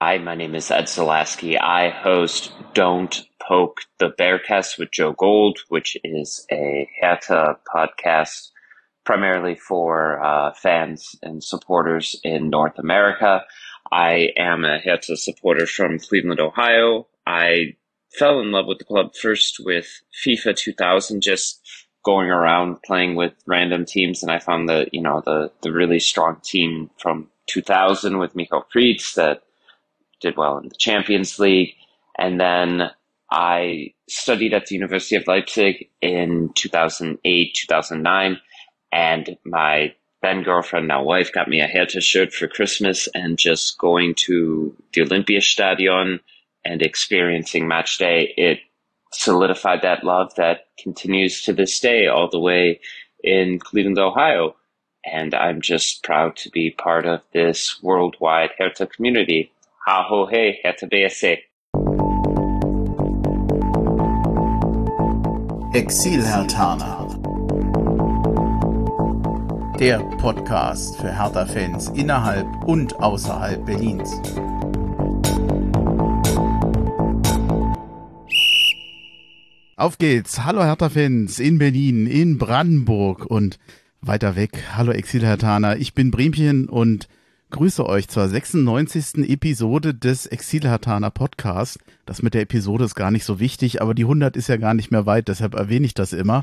Hi, my name is Ed Zalaski. I host Don't Poke the Bearcast with Joe Gold, which is a Hertha podcast primarily for uh, fans and supporters in North America. I am a Hertha supporter from Cleveland, Ohio. I fell in love with the club first with FIFA 2000, just going around playing with random teams, and I found the you know the the really strong team from 2000 with Michael Preetz that did well in the Champions League, and then I studied at the University of Leipzig in 2008, 2009, and my then girlfriend, now wife, got me a Hertha shirt for Christmas, and just going to the Olympiastadion and experiencing match day, it solidified that love that continues to this day all the way in Cleveland, Ohio. And I'm just proud to be part of this worldwide Hertha community. Ha ho hey, Hertha BSC. Exil-Hertaner. Der Podcast für Hertha-Fans innerhalb und außerhalb Berlins. Auf geht's. Hallo Hertha-Fans in Berlin, in Brandenburg und weiter weg. Hallo Exil-Hertaner. Ich bin Bremchen und grüße euch zur 96. Episode des Exil-Hertaner Podcast. Das mit der Episode ist gar nicht so wichtig, aber die 100 ist ja gar nicht mehr weit, deshalb erwähne ich das immer.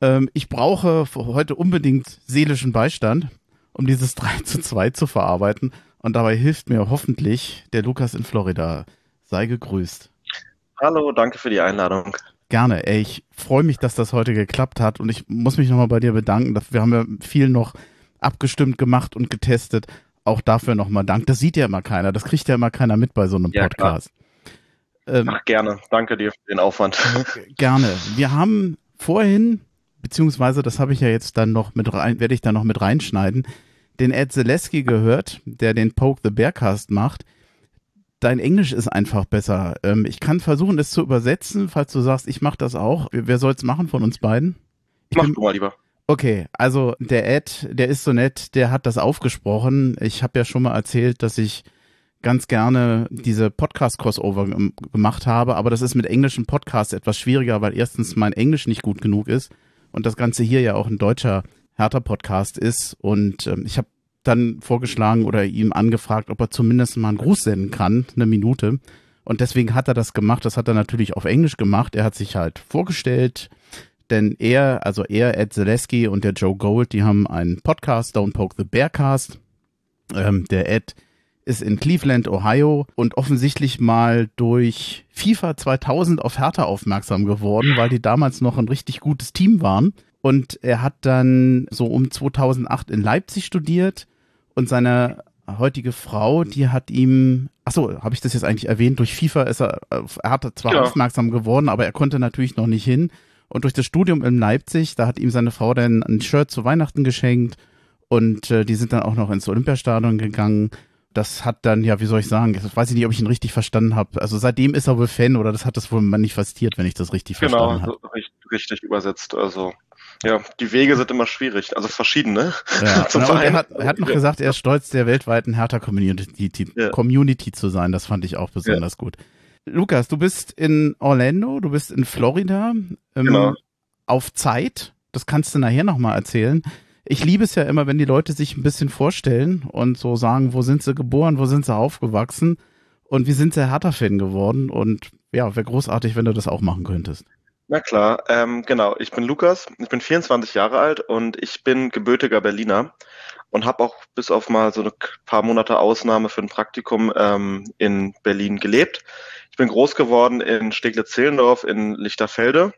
Ähm, ich brauche heute unbedingt seelischen Beistand, um dieses 3 zu 2 zu verarbeiten. Und dabei hilft mir hoffentlich der Lukas in Florida. Sei gegrüßt. Hallo, danke für die Einladung. Gerne. Ey, ich freue mich, dass das heute geklappt hat und ich muss mich nochmal bei dir bedanken. Wir haben ja viel noch abgestimmt gemacht und getestet auch dafür nochmal Dank. Das sieht ja immer keiner, das kriegt ja immer keiner mit bei so einem ja, Podcast. Ähm, Ach, gerne. Danke dir für den Aufwand. Gerne. Wir haben vorhin, beziehungsweise das habe ich ja jetzt dann noch mit rein, werde ich da noch mit reinschneiden, den Ed Zaleski gehört, der den Poke the Bearcast macht. Dein Englisch ist einfach besser. Ähm, ich kann versuchen, es zu übersetzen, falls du sagst, ich mache das auch. Wer soll es machen von uns beiden? Ich Mach bin, du mal lieber. Okay, also der Ed, der ist so nett, der hat das aufgesprochen. Ich habe ja schon mal erzählt, dass ich ganz gerne diese Podcast-Crossover gemacht habe, aber das ist mit englischen Podcasts etwas schwieriger, weil erstens mein Englisch nicht gut genug ist und das Ganze hier ja auch ein deutscher Hertha-Podcast ist. Und ähm, ich habe dann vorgeschlagen oder ihm angefragt, ob er zumindest mal einen Gruß senden kann, eine Minute. Und deswegen hat er das gemacht. Das hat er natürlich auf Englisch gemacht. Er hat sich halt vorgestellt, denn er, also er, Ed Zaleski und der Joe Gold, die haben einen Podcast, Don't Poke the Bearcast. Ähm, der Ed ist in Cleveland, Ohio und offensichtlich mal durch FIFA 2000 auf Hertha aufmerksam geworden, weil die damals noch ein richtig gutes Team waren. Und er hat dann so um 2008 in Leipzig studiert und seine heutige Frau, die hat ihm, achso, habe ich das jetzt eigentlich erwähnt, durch FIFA ist er, er hat zwar ja. aufmerksam geworden, aber er konnte natürlich noch nicht hin. Und durch das Studium in Leipzig, da hat ihm seine Frau dann ein Shirt zu Weihnachten geschenkt und äh, die sind dann auch noch ins Olympiastadion gegangen. Das hat dann, ja, wie soll ich sagen, das weiß ich nicht, ob ich ihn richtig verstanden habe. Also seitdem ist er wohl Fan oder das hat das wohl manifestiert, wenn ich das richtig genau, verstanden habe. Genau, richtig, richtig übersetzt. Also ja, die Wege sind immer schwierig, also verschiedene. Ja, zum er, hat, er hat noch gesagt, er ist stolz, der weltweiten Hertha-Community ja. Community zu sein. Das fand ich auch besonders ja. gut. Lukas, du bist in Orlando, du bist in Florida. Ähm, genau. Auf Zeit. Das kannst du nachher nochmal erzählen. Ich liebe es ja immer, wenn die Leute sich ein bisschen vorstellen und so sagen, wo sind sie geboren, wo sind sie aufgewachsen und wie sind sie Hertha-Fan geworden. Und ja, wäre großartig, wenn du das auch machen könntest. Na klar, ähm, genau. Ich bin Lukas, ich bin 24 Jahre alt und ich bin gebürtiger Berliner und habe auch bis auf mal so ein paar Monate Ausnahme für ein Praktikum ähm, in Berlin gelebt. Ich bin groß geworden in Steglitz-Zehlendorf in Lichterfelde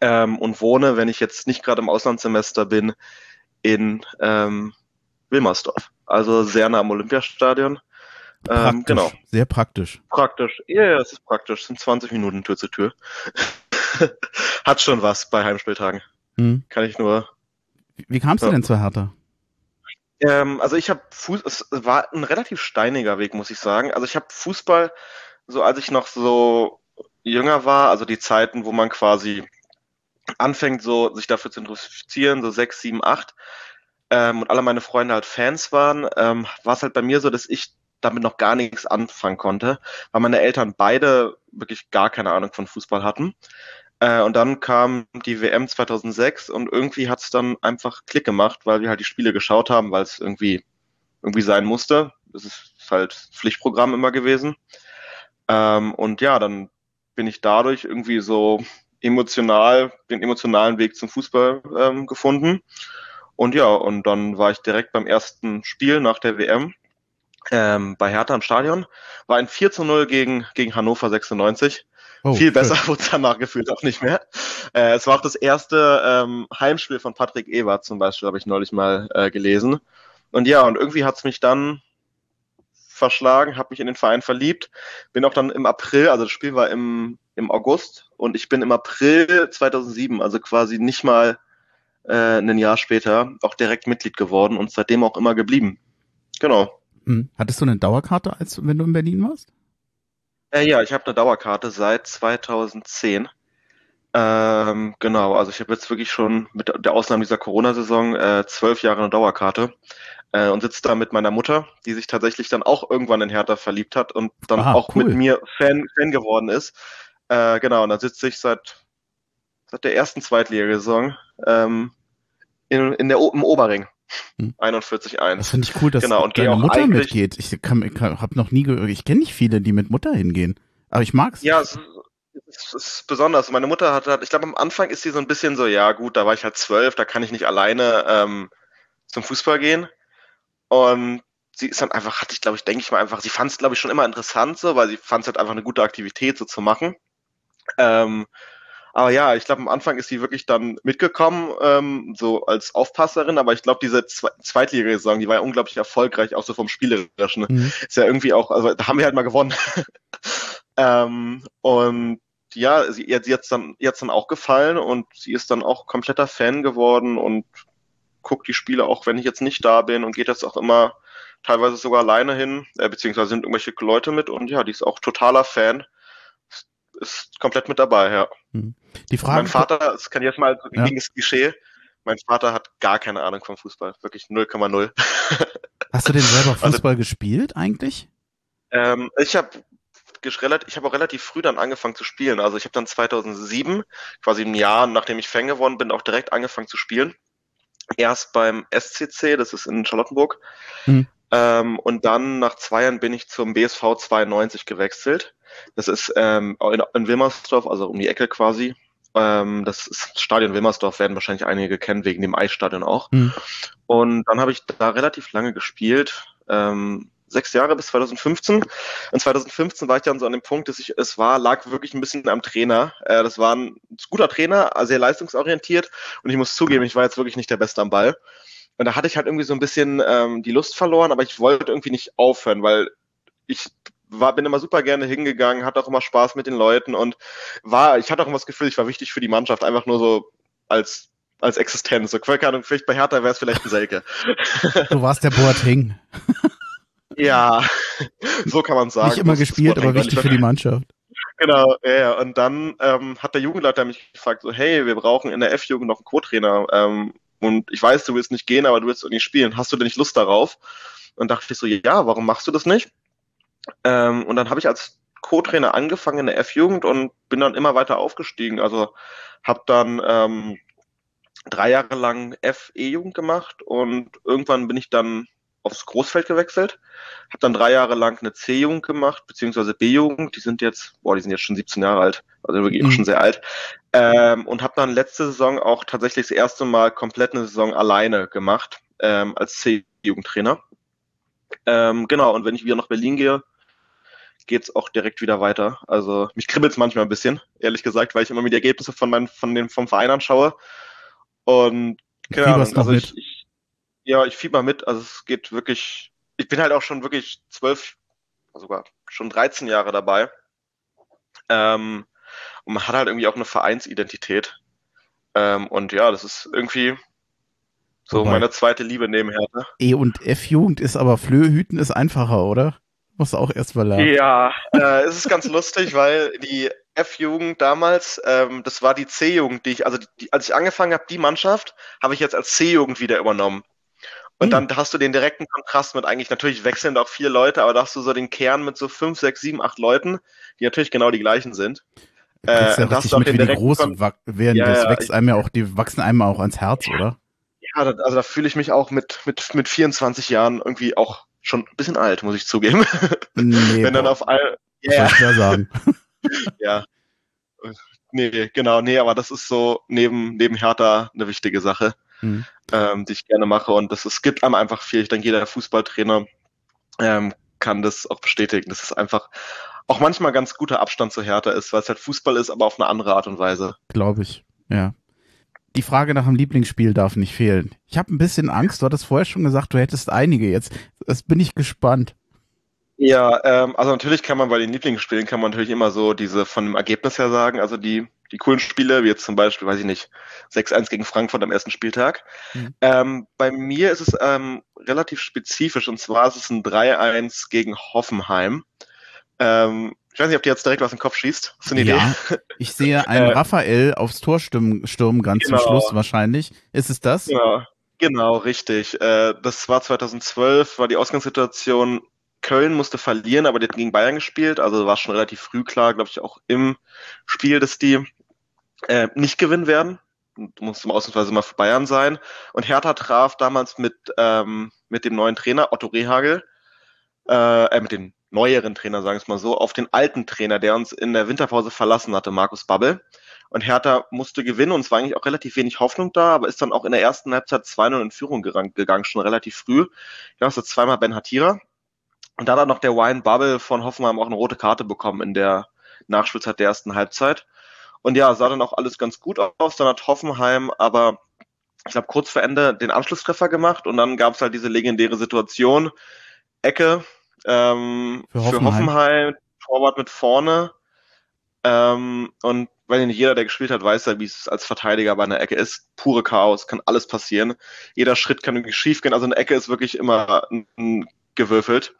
ähm, und wohne, wenn ich jetzt nicht gerade im Auslandssemester bin, in ähm, Wilmersdorf. Also sehr nah am Olympiastadion. Ähm, genau. Sehr praktisch. Praktisch. Ja, ja, es ist praktisch. Es sind 20 Minuten Tür zu Tür. Hat schon was bei Heimspieltagen. Hm. Kann ich nur. Wie, wie kamst ja. du denn zur Hertha? Ähm, also ich habe Fuß, es war ein relativ steiniger Weg, muss ich sagen. Also ich habe Fußball so als ich noch so jünger war, also die Zeiten, wo man quasi anfängt, so sich dafür zu interessieren, so sechs, sieben, acht, ähm, und alle meine Freunde halt Fans waren, ähm, war es halt bei mir so, dass ich damit noch gar nichts anfangen konnte, weil meine Eltern beide wirklich gar keine Ahnung von Fußball hatten. Äh, und dann kam die WM 2006 und irgendwie hat es dann einfach Klick gemacht, weil wir halt die Spiele geschaut haben, weil es irgendwie, irgendwie sein musste. Das ist halt Pflichtprogramm immer gewesen. Ähm, und ja, dann bin ich dadurch irgendwie so emotional, den emotionalen Weg zum Fußball ähm, gefunden. Und ja, und dann war ich direkt beim ersten Spiel nach der WM ähm, bei Hertha im Stadion. War ein 4 zu 0 gegen, gegen Hannover 96. Oh, Viel besser wurde es danach gefühlt auch nicht mehr. Äh, es war auch das erste ähm, Heimspiel von Patrick Ewert zum Beispiel, habe ich neulich mal äh, gelesen. Und ja, und irgendwie hat es mich dann verschlagen, habe mich in den Verein verliebt, bin auch dann im April, also das Spiel war im, im August und ich bin im April 2007, also quasi nicht mal äh, ein Jahr später, auch direkt Mitglied geworden und seitdem auch immer geblieben. Genau. Hm. Hattest du eine Dauerkarte, als wenn du in Berlin warst? Äh, ja, ich habe eine Dauerkarte seit 2010. Ähm, genau, also ich habe jetzt wirklich schon mit der Ausnahme dieser Corona-Saison äh, zwölf Jahre eine Dauerkarte äh, und sitze da mit meiner Mutter, die sich tatsächlich dann auch irgendwann in Hertha verliebt hat und dann ah, auch cool. mit mir Fan, Fan geworden ist. Äh, genau, und dann sitze ich seit, seit der ersten Zweitligasaison ähm, in, in der, im Oberring. Hm. 41-1. Das finde ich cool, dass genau, deine Mutter mitgeht. Ich, kann, ich habe noch nie gehört, ich kenne nicht viele, die mit Mutter hingehen. Aber ich mag's. Ja, es, es ist besonders. Meine Mutter hat, hat ich glaube, am Anfang ist sie so ein bisschen so, ja gut, da war ich halt zwölf, da kann ich nicht alleine ähm, zum Fußball gehen. Und sie ist dann einfach, hatte ich glaube ich, denke ich mal einfach, sie fand es glaube ich schon immer interessant so, weil sie fand es halt einfach eine gute Aktivität so zu machen. Ähm, aber ja, ich glaube, am Anfang ist sie wirklich dann mitgekommen, ähm, so als Aufpasserin, aber ich glaube, diese Zwe Zweitliga-Saison, die war ja unglaublich erfolgreich, auch so vom Spielerischen. Mhm. Ist ja irgendwie auch, also da haben wir halt mal gewonnen. ähm, und ja, sie, sie hat dann, jetzt dann auch gefallen und sie ist dann auch kompletter Fan geworden und guckt die Spiele auch, wenn ich jetzt nicht da bin und geht jetzt auch immer teilweise sogar alleine hin, äh, beziehungsweise sind irgendwelche Leute mit und ja, die ist auch totaler Fan ist komplett mit dabei, ja. Hm. Die Frage. Mein Vater, das kann jetzt mal ja. gegen das Klischee, mein Vater hat gar keine Ahnung vom Fußball. Wirklich 0,0. Hast du denn selber also Fußball also, gespielt eigentlich? Ähm, ich habe ich habe auch relativ früh dann angefangen zu spielen. Also ich habe dann 2007, quasi ein Jahr nachdem ich Fan geworden bin, auch direkt angefangen zu spielen. Erst beim SCC, das ist in Charlottenburg. Mhm. Ähm, und dann nach zwei Jahren bin ich zum BSV 92 gewechselt. Das ist ähm, in, in Wilmersdorf, also um die Ecke quasi. Ähm, das ist Stadion Wilmersdorf, werden wahrscheinlich einige kennen, wegen dem Eisstadion auch. Mhm. Und dann habe ich da relativ lange gespielt. Ähm, sechs Jahre bis 2015. Und 2015 war ich dann so an dem Punkt, dass ich, es war, lag wirklich ein bisschen am Trainer. Äh, das war ein guter Trainer, sehr leistungsorientiert. Und ich muss zugeben, ich war jetzt wirklich nicht der Beste am Ball. Und da hatte ich halt irgendwie so ein bisschen ähm, die Lust verloren, aber ich wollte irgendwie nicht aufhören, weil ich war, bin immer super gerne hingegangen, hatte auch immer Spaß mit den Leuten und war, ich hatte auch immer das Gefühl, ich war wichtig für die Mannschaft, einfach nur so als als Existenz. So, keine Ahnung, vielleicht bei Hertha wäre es vielleicht ein Selke. Du warst der Boateng. ja, so kann man sagen. Nicht immer gespielt, aber wichtig für die Mannschaft. Genau, ja, ja. Und dann ähm, hat der Jugendleiter mich gefragt, so, hey, wir brauchen in der F-Jugend noch einen Co-Trainer. Ähm, und ich weiß, du willst nicht gehen, aber du willst nicht spielen. Hast du denn nicht Lust darauf? Und dachte ich so, ja, warum machst du das nicht? Ähm, und dann habe ich als Co-Trainer angefangen in der F-Jugend und bin dann immer weiter aufgestiegen. Also habe dann ähm, drei Jahre lang F-E-Jugend gemacht und irgendwann bin ich dann aufs Großfeld gewechselt, habe dann drei Jahre lang eine C-Jugend gemacht, beziehungsweise B-Jugend, die sind jetzt, boah, die sind jetzt schon 17 Jahre alt, also wirklich mhm. auch schon sehr alt, ähm, und habe dann letzte Saison auch tatsächlich das erste Mal komplett eine Saison alleine gemacht, ähm, als C-Jugendtrainer. Ähm, genau, und wenn ich wieder nach Berlin gehe, geht's auch direkt wieder weiter. Also mich kribbelt's manchmal ein bisschen, ehrlich gesagt, weil ich immer mir die Ergebnisse von meinen, von den, vom Verein anschaue. Und keine Ahnung, also ich, ich, ja, ich fieber mit. Also es geht wirklich, ich bin halt auch schon wirklich zwölf, sogar schon 13 Jahre dabei. Ähm, und man hat halt irgendwie auch eine Vereinsidentität. Ähm, und ja, das ist irgendwie so Wobei. meine zweite Liebe nebenher. Ne? E- und F-Jugend ist aber Flöhüten ist einfacher, oder? Muss auch erst mal lernen. Ja, äh, es ist ganz lustig, weil die F-Jugend damals, ähm, das war die C-Jugend, die ich, also die, als ich angefangen habe, die Mannschaft, habe ich jetzt als C-Jugend wieder übernommen. Und dann hast du den direkten Kontrast mit eigentlich, natürlich wechseln da auch vier Leute, aber da hast du so den Kern mit so fünf, sechs, sieben, acht Leuten, die natürlich genau die gleichen sind. Du äh, ja richtig mit, wie die groß werden. Ja, das wächst einem ja auch, die wachsen einem auch ans Herz, oder? Ja, also da fühle ich mich auch mit, mit, mit 24 Jahren irgendwie auch schon ein bisschen alt, muss ich zugeben. Nee, Wenn dann auf all, yeah. Ich da sagen? ja. Nee, genau, nee, aber das ist so neben, neben Hertha eine wichtige Sache, mhm. ähm, die ich gerne mache. Und das, es gibt einem einfach viel. Ich denke, jeder Fußballtrainer ähm, kann das auch bestätigen. Das ist einfach auch manchmal ganz guter Abstand zu Hertha ist, weil es halt Fußball ist, aber auf eine andere Art und Weise. Glaube ich, ja. Die Frage nach dem Lieblingsspiel darf nicht fehlen. Ich habe ein bisschen Angst, du hattest vorher schon gesagt, du hättest einige jetzt. Das bin ich gespannt. Ja, ähm, also natürlich kann man bei den Lieblingsspielen kann man natürlich immer so diese von dem Ergebnis her sagen, also die, die coolen Spiele, wie jetzt zum Beispiel, weiß ich nicht, 6-1 gegen Frankfurt am ersten Spieltag. Mhm. Ähm, bei mir ist es ähm, relativ spezifisch und zwar ist es ein 3-1 gegen Hoffenheim. Ähm, ich weiß nicht, ob dir jetzt direkt was in den Kopf schießt. Hast du eine ja, Idee? Ich sehe einen äh, Raphael aufs Tor stürmen, stürmen ganz genau. zum Schluss wahrscheinlich. Ist es das? Genau, genau richtig. Äh, das war 2012, war die Ausgangssituation Köln musste verlieren, aber die hat gegen Bayern gespielt, also war schon relativ früh klar, glaube ich, auch im Spiel, dass die äh, nicht gewinnen werden. Du musst ausnahmsweise mal für Bayern sein. Und Hertha traf damals mit, ähm, mit dem neuen Trainer Otto Rehagel, äh, äh, mit dem neueren Trainer, sagen wir es mal so, auf den alten Trainer, der uns in der Winterpause verlassen hatte, Markus Babbel. Und Hertha musste gewinnen und es war eigentlich auch relativ wenig Hoffnung da, aber ist dann auch in der ersten Halbzeit 2-0 in Führung gegangen, schon relativ früh. Ich glaube, es zweimal Ben Hatira, und da hat noch der Wine Bubble von Hoffenheim auch eine rote Karte bekommen in der Nachspielzeit der ersten Halbzeit. Und ja, sah dann auch alles ganz gut aus. Dann hat Hoffenheim aber, ich glaube, kurz vor Ende den Anschlusstreffer gemacht und dann gab es halt diese legendäre Situation. Ecke ähm, für Hoffenheim, für Hoffenheim Torwart mit vorne. Ähm, und weil nicht jeder, der gespielt hat, weiß ja, wie es als Verteidiger bei einer Ecke ist. Pure Chaos, kann alles passieren. Jeder Schritt kann irgendwie schief gehen. Also eine Ecke ist wirklich immer gewürfelt.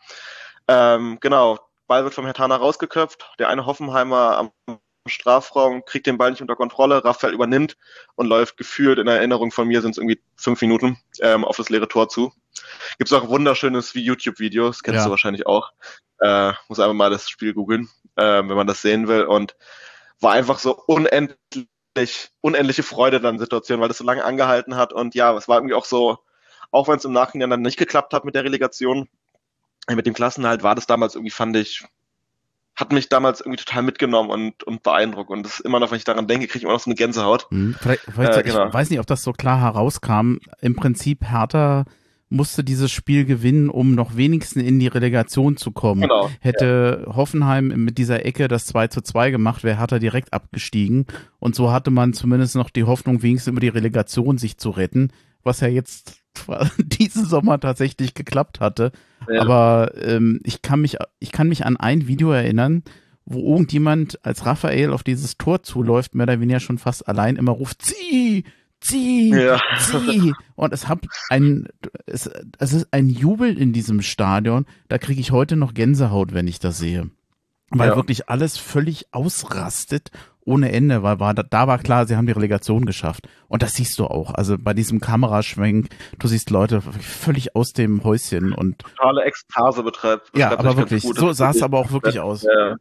Ähm, genau, Ball wird vom Hertana rausgeköpft. Der eine Hoffenheimer am Strafraum kriegt den Ball nicht unter Kontrolle. Raphael übernimmt und läuft gefühlt, in Erinnerung von mir sind es irgendwie fünf Minuten, ähm, auf das leere Tor zu. Gibt es auch ein wunderschönes YouTube-Video, das kennst ja. du wahrscheinlich auch. Äh, muss einfach mal das Spiel googeln, äh, wenn man das sehen will. Und war einfach so unendlich, unendliche Freude dann Situation, weil das so lange angehalten hat. Und ja, es war irgendwie auch so, auch wenn es im Nachhinein dann nicht geklappt hat mit der Relegation, mit dem Klassenhalt war das damals irgendwie, fand ich, hat mich damals irgendwie total mitgenommen und, und beeindruckt. Und das ist immer noch, wenn ich daran denke, kriege ich immer noch so eine Gänsehaut. Hm, vielleicht, vielleicht, äh, genau. Ich weiß nicht, ob das so klar herauskam. Im Prinzip Hertha musste dieses Spiel gewinnen, um noch wenigstens in die Relegation zu kommen. Genau, Hätte ja. Hoffenheim mit dieser Ecke das 2 zu 2 gemacht, wäre Hertha direkt abgestiegen. Und so hatte man zumindest noch die Hoffnung, wenigstens über die Relegation sich zu retten, was ja jetzt diesen Sommer tatsächlich geklappt hatte. Ja. Aber ähm, ich kann mich, ich kann mich an ein Video erinnern, wo irgendjemand als Raphael auf dieses Tor zuläuft, mehr oder weniger schon fast allein immer ruft, zieh, zieh, ja. zieh. Und es hat ein, es, es ist ein Jubel in diesem Stadion. Da kriege ich heute noch Gänsehaut, wenn ich das sehe. Weil ja. wirklich alles völlig ausrastet ohne Ende, weil war, da war klar, sie haben die Relegation geschafft. Und das siehst du auch. Also bei diesem Kameraschwenk, du siehst Leute völlig aus dem Häuschen und. Totale Ekstase betreibt. Ja, aber wirklich. So sah es aber auch wirklich aus. Ja.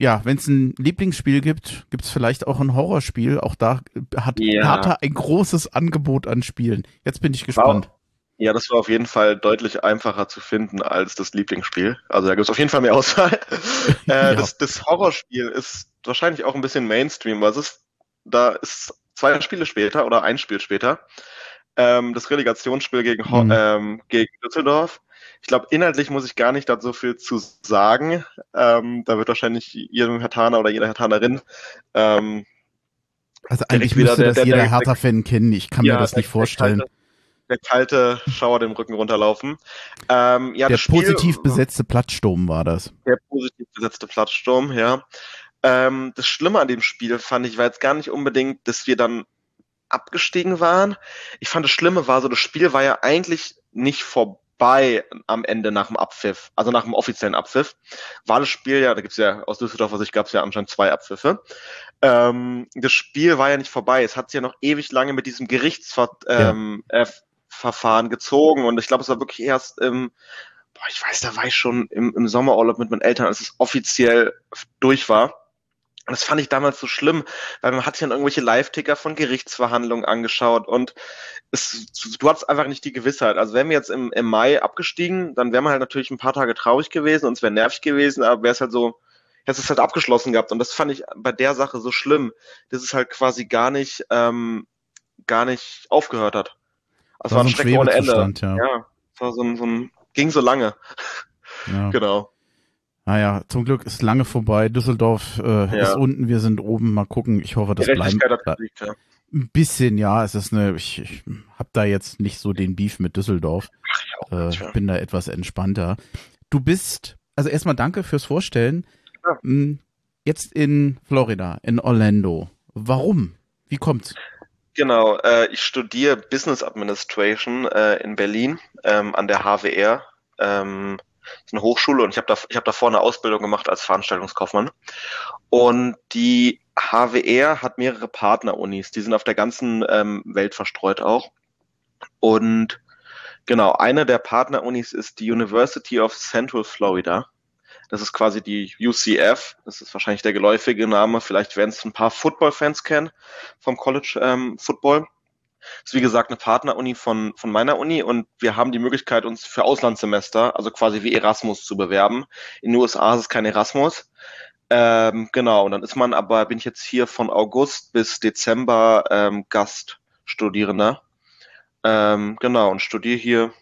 Ja, wenn es ein Lieblingsspiel gibt, gibt es vielleicht auch ein Horrorspiel. Auch da hat ja. Hertha ein großes Angebot an Spielen. Jetzt bin ich gespannt. Wow. Ja, das war auf jeden Fall deutlich einfacher zu finden als das Lieblingsspiel. Also da gibt es auf jeden Fall mehr Auswahl. äh, ja. das, das Horrorspiel ist wahrscheinlich auch ein bisschen Mainstream, weil es ist, da ist zwei Spiele später oder ein Spiel später ähm, das Relegationsspiel gegen, mhm. ähm, gegen Düsseldorf. Ich glaube, inhaltlich muss ich gar nicht dazu viel zu sagen. Ähm, da wird wahrscheinlich jedem Hertaner oder jeder Hertanerin ähm, also eigentlich müsste der, das der, jeder Hertha-Fan kennen. Ich kann ja, mir das nicht vorstellen. Kalte, der kalte Schauer dem Rücken runterlaufen. Ähm, ja, der Spiel, positiv besetzte Plattsturm war das. Der positiv besetzte Plattsturm, ja. Ähm, das Schlimme an dem Spiel fand ich war jetzt gar nicht unbedingt, dass wir dann abgestiegen waren. Ich fand das Schlimme war so, das Spiel war ja eigentlich nicht vorbei am Ende nach dem Abpfiff, also nach dem offiziellen Abpfiff. War das Spiel ja, da gibt's ja aus Düsseldorfer Sicht gab es ja anscheinend zwei Abpfiffe. Ähm, das Spiel war ja nicht vorbei. Es hat sich ja noch ewig lange mit diesem Gerichtsver ähm, ja. äh, Verfahren gezogen und ich glaube, es war wirklich erst im, boah, ich weiß, da war ich schon im, im Sommerurlaub mit meinen Eltern, als es offiziell durch war. Und das fand ich damals so schlimm, weil man hat sich dann irgendwelche Live-Ticker von Gerichtsverhandlungen angeschaut und es, du hattest einfach nicht die Gewissheit. Also wären wir jetzt im, im Mai abgestiegen, dann wäre man halt natürlich ein paar Tage traurig gewesen und es wäre nervig gewesen, aber wäre es halt so, hättest es halt abgeschlossen gehabt. Und das fand ich bei der Sache so schlimm, dass es halt quasi gar nicht, ähm, gar nicht aufgehört hat. Also war, war ein Schreck ohne Ende. Ja. ja, es war so ein, so ein, ging so lange. Ja. genau. Naja, zum Glück ist lange vorbei. Düsseldorf äh, ja. ist unten, wir sind oben. Mal gucken. Ich hoffe, das bleibt. Ja. Ein bisschen, ja. Es ist eine. Ich, ich habe da jetzt nicht so den Beef mit Düsseldorf. Ach, äh, ich bin da etwas entspannter. Du bist, also erstmal danke fürs Vorstellen. Ja. Hm, jetzt in Florida, in Orlando. Warum? Wie kommt's? Genau, äh, ich studiere Business Administration äh, in Berlin ähm, an der HWR. Ähm, ist eine Hochschule und ich habe da, ich hab davor eine Ausbildung gemacht als Veranstaltungskaufmann. Und die HWR hat mehrere Partnerunis, die sind auf der ganzen ähm, Welt verstreut auch. Und genau, eine der Partnerunis ist die University of Central Florida. Das ist quasi die UCF. Das ist wahrscheinlich der geläufige Name. Vielleicht werden es ein paar Football-Fans kennen vom College ähm, Football. Das ist wie gesagt eine Partneruni von, von meiner Uni und wir haben die Möglichkeit, uns für Auslandssemester, also quasi wie Erasmus zu bewerben. In den USA ist es kein Erasmus. Ähm, genau, und dann ist man aber, bin ich jetzt hier von August bis Dezember ähm, Gaststudierender. Ähm, genau, und studiere hier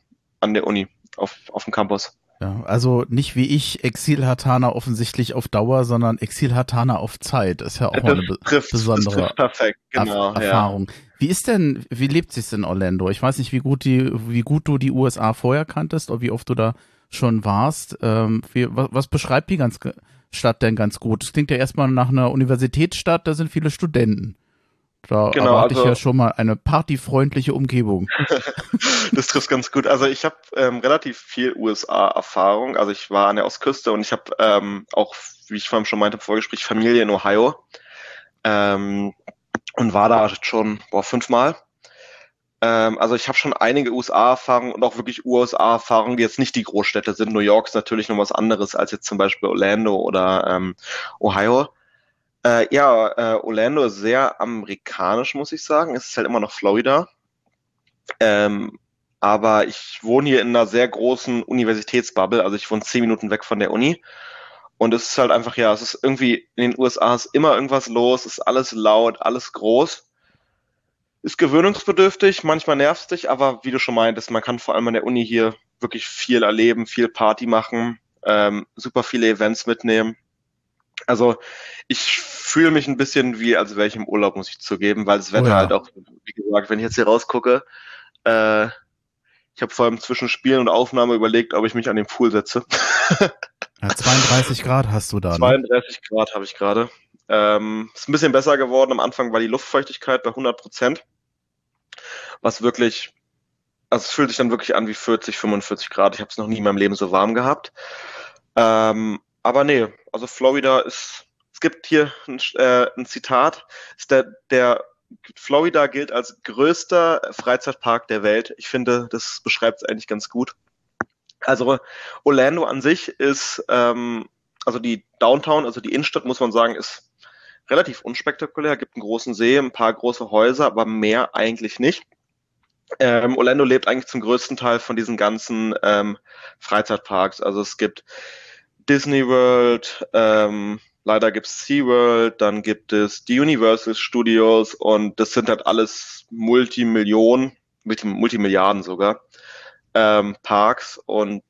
an der Uni auf, auf dem Campus. Ja, also nicht wie ich Exil-Hatana offensichtlich auf Dauer, sondern Exil-Hatana auf Zeit. Ist ja auch das eine trifft, besondere perfekt, genau, Erfahrung. Ja. Wie ist denn, wie lebt sich's in Orlando? Ich weiß nicht, wie gut die, wie gut du die USA vorher kanntest oder wie oft du da schon warst. Ähm, wie, was, was beschreibt die ganz Stadt denn ganz gut? Es klingt ja erstmal nach einer Universitätsstadt, da sind viele Studenten. Da genau, erwarte also, ich ja schon mal eine partyfreundliche Umgebung. das trifft ganz gut. Also ich habe ähm, relativ viel USA-Erfahrung. Also ich war an der Ostküste und ich habe ähm, auch, wie ich vorhin schon meinte im Vorgespräch, Familie in Ohio. Ähm, und war da schon boah, fünfmal. Ähm, also ich habe schon einige USA-Erfahrungen und auch wirklich USA-Erfahrungen, die jetzt nicht die Großstädte sind. New York ist natürlich noch was anderes als jetzt zum Beispiel Orlando oder ähm, Ohio. Äh, ja, äh, Orlando ist sehr amerikanisch, muss ich sagen. Es ist halt immer noch Florida. Ähm, aber ich wohne hier in einer sehr großen Universitätsbubble. Also ich wohne zehn Minuten weg von der Uni. Und es ist halt einfach, ja, es ist irgendwie, in den USA ist immer irgendwas los, ist alles laut, alles groß. Ist gewöhnungsbedürftig, manchmal nervt dich, aber wie du schon meintest, man kann vor allem an der Uni hier wirklich viel erleben, viel Party machen, ähm, super viele Events mitnehmen. Also ich fühle mich ein bisschen wie, als wäre ich im Urlaub, muss ich zugeben, weil das Wetter oh ja. halt auch, wie gesagt, wenn ich jetzt hier rausgucke, äh, ich habe vor allem zwischen Spielen und Aufnahme überlegt, ob ich mich an den Pool setze. ja, 32 Grad hast du da. Ne? 32 Grad habe ich gerade. Ähm, ist ein bisschen besser geworden. Am Anfang war die Luftfeuchtigkeit bei 100 Prozent, was wirklich, also es fühlt sich dann wirklich an wie 40, 45 Grad. Ich habe es noch nie in meinem Leben so warm gehabt. Ähm, aber nee, also Florida ist, es gibt hier ein, äh, ein Zitat, ist der, der Florida gilt als größter Freizeitpark der Welt. Ich finde, das beschreibt es eigentlich ganz gut. Also Orlando an sich ist, ähm, also die Downtown, also die Innenstadt, muss man sagen, ist relativ unspektakulär. Gibt einen großen See, ein paar große Häuser, aber mehr eigentlich nicht. Ähm, Orlando lebt eigentlich zum größten Teil von diesen ganzen ähm, Freizeitparks. Also es gibt Disney World, ähm, leider gibt es SeaWorld, dann gibt es die Universal Studios und das sind halt alles Multimillionen, Multimilliarden sogar, ähm, Parks und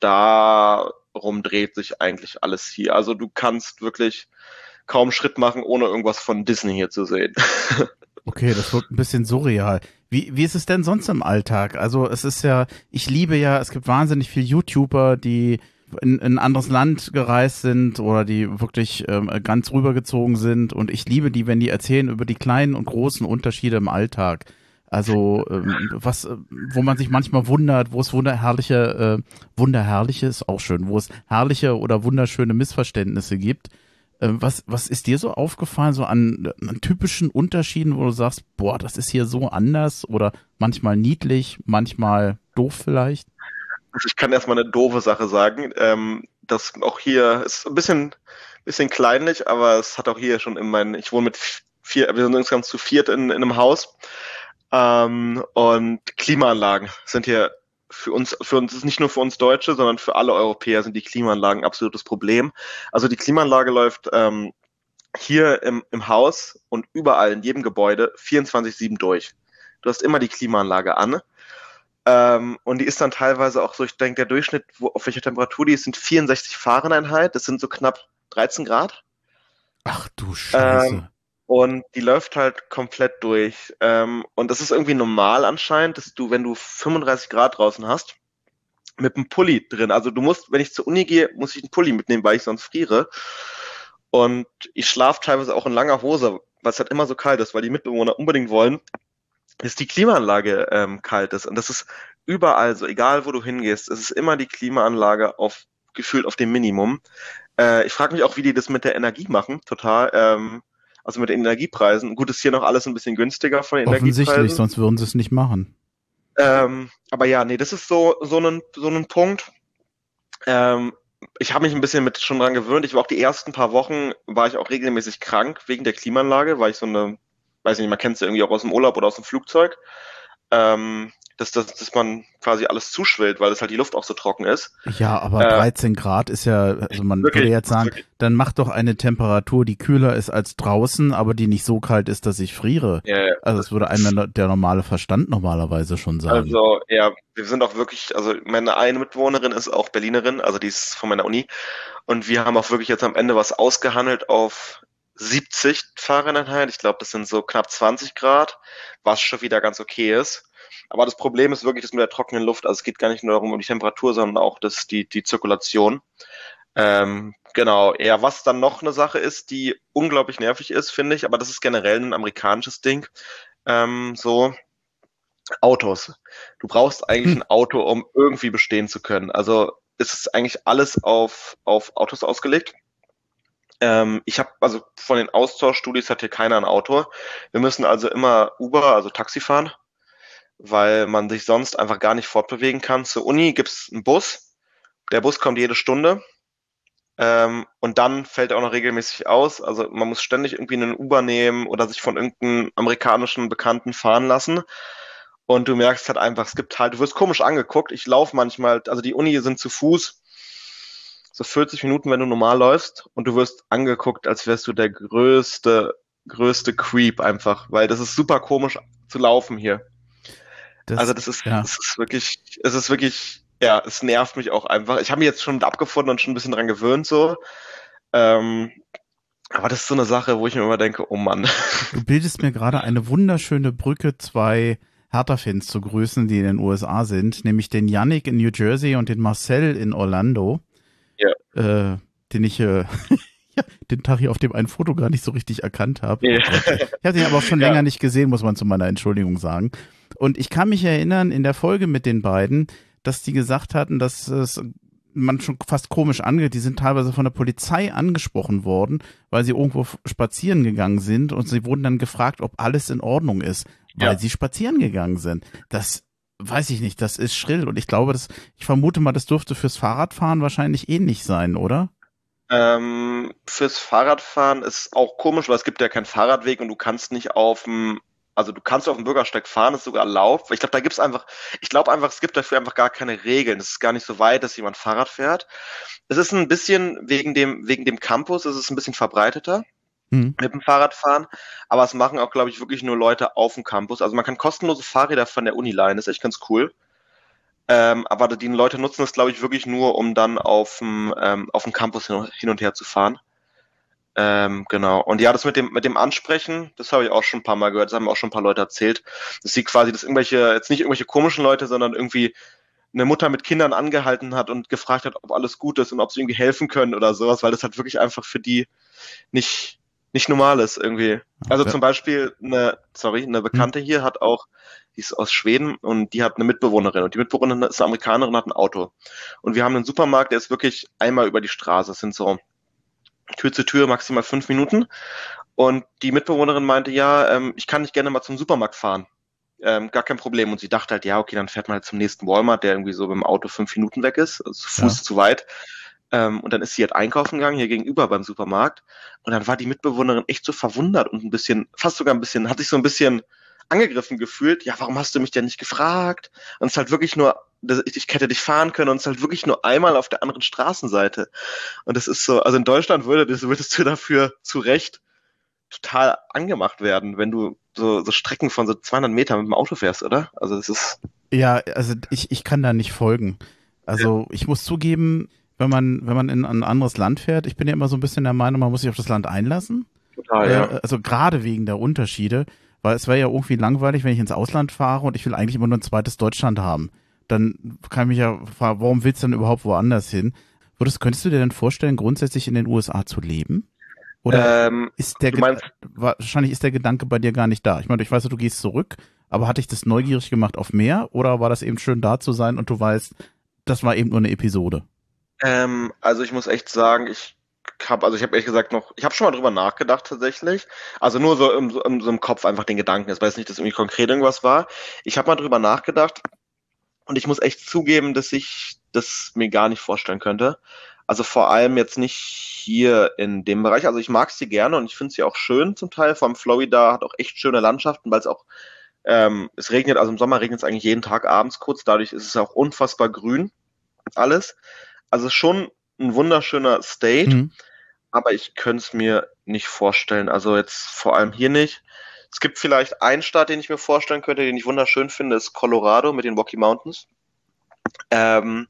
darum dreht sich eigentlich alles hier. Also du kannst wirklich kaum Schritt machen, ohne irgendwas von Disney hier zu sehen. Okay, das wird ein bisschen surreal. Wie, wie ist es denn sonst im Alltag? Also es ist ja, ich liebe ja, es gibt wahnsinnig viele YouTuber, die in, in ein anderes Land gereist sind oder die wirklich ähm, ganz rübergezogen sind. Und ich liebe die, wenn die erzählen über die kleinen und großen Unterschiede im Alltag. Also ähm, was, wo man sich manchmal wundert, wo es wunderherrliche, äh, wunderherrliche ist auch schön, wo es herrliche oder wunderschöne Missverständnisse gibt. Äh, was, was ist dir so aufgefallen, so an, an typischen Unterschieden, wo du sagst, boah, das ist hier so anders oder manchmal niedlich, manchmal doof vielleicht? Also ich kann erstmal eine doofe Sache sagen. Ähm, das auch hier ist ein bisschen, bisschen kleinlich, aber es hat auch hier schon in meinen, ich wohne mit vier, wir sind insgesamt zu viert in, in einem Haus. Ähm, und Klimaanlagen sind hier für uns, für uns ist nicht nur für uns Deutsche, sondern für alle Europäer sind die Klimaanlagen absolutes Problem. Also die Klimaanlage läuft ähm, hier im, im Haus und überall in jedem Gebäude 24-7 durch. Du hast immer die Klimaanlage an. Ähm, und die ist dann teilweise auch so, ich denke, der Durchschnitt, wo, auf welcher Temperatur die ist, sind 64 Fahrenheit. Das sind so knapp 13 Grad. Ach du Scheiße. Ähm, und die läuft halt komplett durch. Ähm, und das ist irgendwie normal anscheinend, dass du, wenn du 35 Grad draußen hast, mit einem Pulli drin. Also du musst, wenn ich zur Uni gehe, muss ich einen Pulli mitnehmen, weil ich sonst friere. Und ich schlafe teilweise auch in langer Hose, weil es halt immer so kalt ist, weil die Mitbewohner unbedingt wollen, dass die Klimaanlage ähm, kalt ist. Und das ist überall so, egal wo du hingehst, es ist immer die Klimaanlage auf gefühlt auf dem Minimum. Äh, ich frage mich auch, wie die das mit der Energie machen, total. Ähm, also mit den Energiepreisen. Gut, ist hier noch alles ein bisschen günstiger von den Offensichtlich, Energiepreisen. sonst würden sie es nicht machen. Ähm, aber ja, nee, das ist so, so ein, so ein Punkt. Ähm, ich habe mich ein bisschen mit schon dran gewöhnt. Ich war auch die ersten paar Wochen, war ich auch regelmäßig krank wegen der Klimaanlage, weil ich so eine, weiß nicht, man kennt es ja irgendwie auch aus dem Urlaub oder aus dem Flugzeug. Ähm, dass, dass, dass man quasi alles zuschwillt, weil es halt die Luft auch so trocken ist. Ja, aber äh, 13 Grad ist ja, also man wirklich, würde jetzt sagen, wirklich. dann mach doch eine Temperatur, die kühler ist als draußen, aber die nicht so kalt ist, dass ich friere. Ja, ja. Also das würde einem der normale Verstand normalerweise schon sagen. Also ja, wir sind auch wirklich, also meine eine Mitbewohnerin ist auch Berlinerin, also die ist von meiner Uni und wir haben auch wirklich jetzt am Ende was ausgehandelt auf 70 Fahrenheit. Ich glaube, das sind so knapp 20 Grad, was schon wieder ganz okay ist. Aber das Problem ist wirklich das mit der trockenen Luft. Also es geht gar nicht nur darum, um die Temperatur, sondern auch das, die, die Zirkulation. Ähm, genau. Ja, was dann noch eine Sache ist, die unglaublich nervig ist, finde ich, aber das ist generell ein amerikanisches Ding. Ähm, so Autos. Du brauchst eigentlich hm. ein Auto, um irgendwie bestehen zu können. Also ist es eigentlich alles auf, auf Autos ausgelegt. Ähm, ich habe, also von den Austauschstudios hat hier keiner ein Auto. Wir müssen also immer Uber, also Taxi fahren weil man sich sonst einfach gar nicht fortbewegen kann. Zur Uni gibt's einen Bus. Der Bus kommt jede Stunde. Ähm, und dann fällt er auch noch regelmäßig aus. Also man muss ständig irgendwie einen Uber nehmen oder sich von irgendeinem amerikanischen Bekannten fahren lassen. Und du merkst halt einfach, es gibt halt, du wirst komisch angeguckt. Ich laufe manchmal, also die Uni sind zu Fuß so 40 Minuten, wenn du normal läufst und du wirst angeguckt, als wärst du der größte, größte Creep einfach, weil das ist super komisch zu laufen hier. Das, also das ist, ja. das ist wirklich, es ist wirklich, ja, es nervt mich auch einfach. Ich habe mich jetzt schon abgefunden und schon ein bisschen dran gewöhnt so. Ähm, aber das ist so eine Sache, wo ich mir immer denke, oh Mann. Du bildest mir gerade eine wunderschöne Brücke, zwei Hertha-Fans zu grüßen, die in den USA sind, nämlich den Yannick in New Jersey und den Marcel in Orlando. Ja. Äh, den ich äh, ja, den Tag hier auf dem einen Foto gar nicht so richtig erkannt habe. Ja. Ich habe den aber auch schon länger nicht gesehen, muss man zu meiner Entschuldigung sagen. Und ich kann mich erinnern, in der Folge mit den beiden, dass die gesagt hatten, dass es man schon fast komisch angeht. Die sind teilweise von der Polizei angesprochen worden, weil sie irgendwo spazieren gegangen sind und sie wurden dann gefragt, ob alles in Ordnung ist, weil ja. sie spazieren gegangen sind. Das weiß ich nicht, das ist schrill und ich glaube, das, ich vermute mal, das dürfte fürs Fahrradfahren wahrscheinlich ähnlich sein, oder? Ähm, fürs Fahrradfahren ist auch komisch, weil es gibt ja keinen Fahrradweg und du kannst nicht auf dem also du kannst auf dem Bürgersteig fahren, ist sogar erlaubt. Ich glaube, da gibt's einfach, ich glaube einfach, es gibt dafür einfach gar keine Regeln. Es ist gar nicht so weit, dass jemand Fahrrad fährt. Es ist ein bisschen wegen dem, wegen dem Campus, es ist ein bisschen verbreiteter. Mhm. mit dem Fahrradfahren, aber es machen auch, glaube ich, wirklich nur Leute auf dem Campus. Also man kann kostenlose Fahrräder von der Uni leihen, ist echt ganz cool. Ähm, aber die Leute nutzen es, glaube ich, wirklich nur, um dann auf dem, ähm, auf dem Campus hin und her zu fahren. Ähm, genau. Und ja, das mit dem, mit dem Ansprechen, das habe ich auch schon ein paar Mal gehört, das haben auch schon ein paar Leute erzählt, dass sie quasi, dass irgendwelche, jetzt nicht irgendwelche komischen Leute, sondern irgendwie eine Mutter mit Kindern angehalten hat und gefragt hat, ob alles gut ist und ob sie irgendwie helfen können oder sowas, weil das halt wirklich einfach für die nicht, nicht normal ist irgendwie. Also zum Beispiel eine, sorry, eine Bekannte hm. hier hat auch, die ist aus Schweden und die hat eine Mitbewohnerin und die Mitbewohnerin ist eine Amerikanerin hat ein Auto. Und wir haben einen Supermarkt, der ist wirklich einmal über die Straße, das sind so Tür zu Tür maximal fünf Minuten. Und die Mitbewohnerin meinte, ja, ähm, ich kann nicht gerne mal zum Supermarkt fahren. Ähm, gar kein Problem. Und sie dachte halt, ja, okay, dann fährt man halt zum nächsten Walmart, der irgendwie so mit dem Auto fünf Minuten weg ist, also Fuß ja. zu weit. Ähm, und dann ist sie halt einkaufen gegangen, hier gegenüber beim Supermarkt. Und dann war die Mitbewohnerin echt so verwundert und ein bisschen, fast sogar ein bisschen, hat sich so ein bisschen angegriffen gefühlt. Ja, warum hast du mich denn nicht gefragt? Und es ist halt wirklich nur, ich hätte dich fahren können und es ist halt wirklich nur einmal auf der anderen Straßenseite. Und das ist so, also in Deutschland würde, das würdest du dafür zu Recht total angemacht werden, wenn du so, so Strecken von so 200 Metern mit dem Auto fährst, oder? Also das ist. Ja, also ich, ich kann da nicht folgen. Also ich muss zugeben, wenn man, wenn man in ein anderes Land fährt, ich bin ja immer so ein bisschen der Meinung, man muss sich auf das Land einlassen. Total, ja. Äh, also gerade wegen der Unterschiede, weil es wäre ja irgendwie langweilig, wenn ich ins Ausland fahre und ich will eigentlich immer nur ein zweites Deutschland haben. Dann kann ich mich ja fragen, warum willst du denn überhaupt woanders hin? Würdest, könntest du dir denn vorstellen, grundsätzlich in den USA zu leben? Oder ähm, ist der meinst, wahrscheinlich ist der Gedanke bei dir gar nicht da. Ich meine, ich weiß, du gehst zurück, aber hat dich das neugierig gemacht auf mehr oder war das eben schön da zu sein und du weißt, das war eben nur eine Episode? Ähm, also ich muss echt sagen, ich habe, also ich habe ehrlich gesagt noch, ich habe schon mal drüber nachgedacht tatsächlich. Also nur so im, im, so im Kopf einfach den Gedanken. Ich weiß nicht, dass irgendwie konkret irgendwas war. Ich habe mal drüber nachgedacht und ich muss echt zugeben, dass ich das mir gar nicht vorstellen könnte. Also vor allem jetzt nicht hier in dem Bereich. Also ich mag sie gerne und ich finde sie auch schön zum Teil. Vor allem Florida hat auch echt schöne Landschaften, weil es auch ähm, es regnet, also im Sommer regnet es eigentlich jeden Tag abends kurz. Dadurch ist es auch unfassbar grün alles. Also schon ein wunderschöner State, mhm. aber ich könnte es mir nicht vorstellen. Also jetzt vor allem hier nicht. Es gibt vielleicht einen Staat, den ich mir vorstellen könnte, den ich wunderschön finde, ist Colorado mit den Rocky Mountains. Ähm,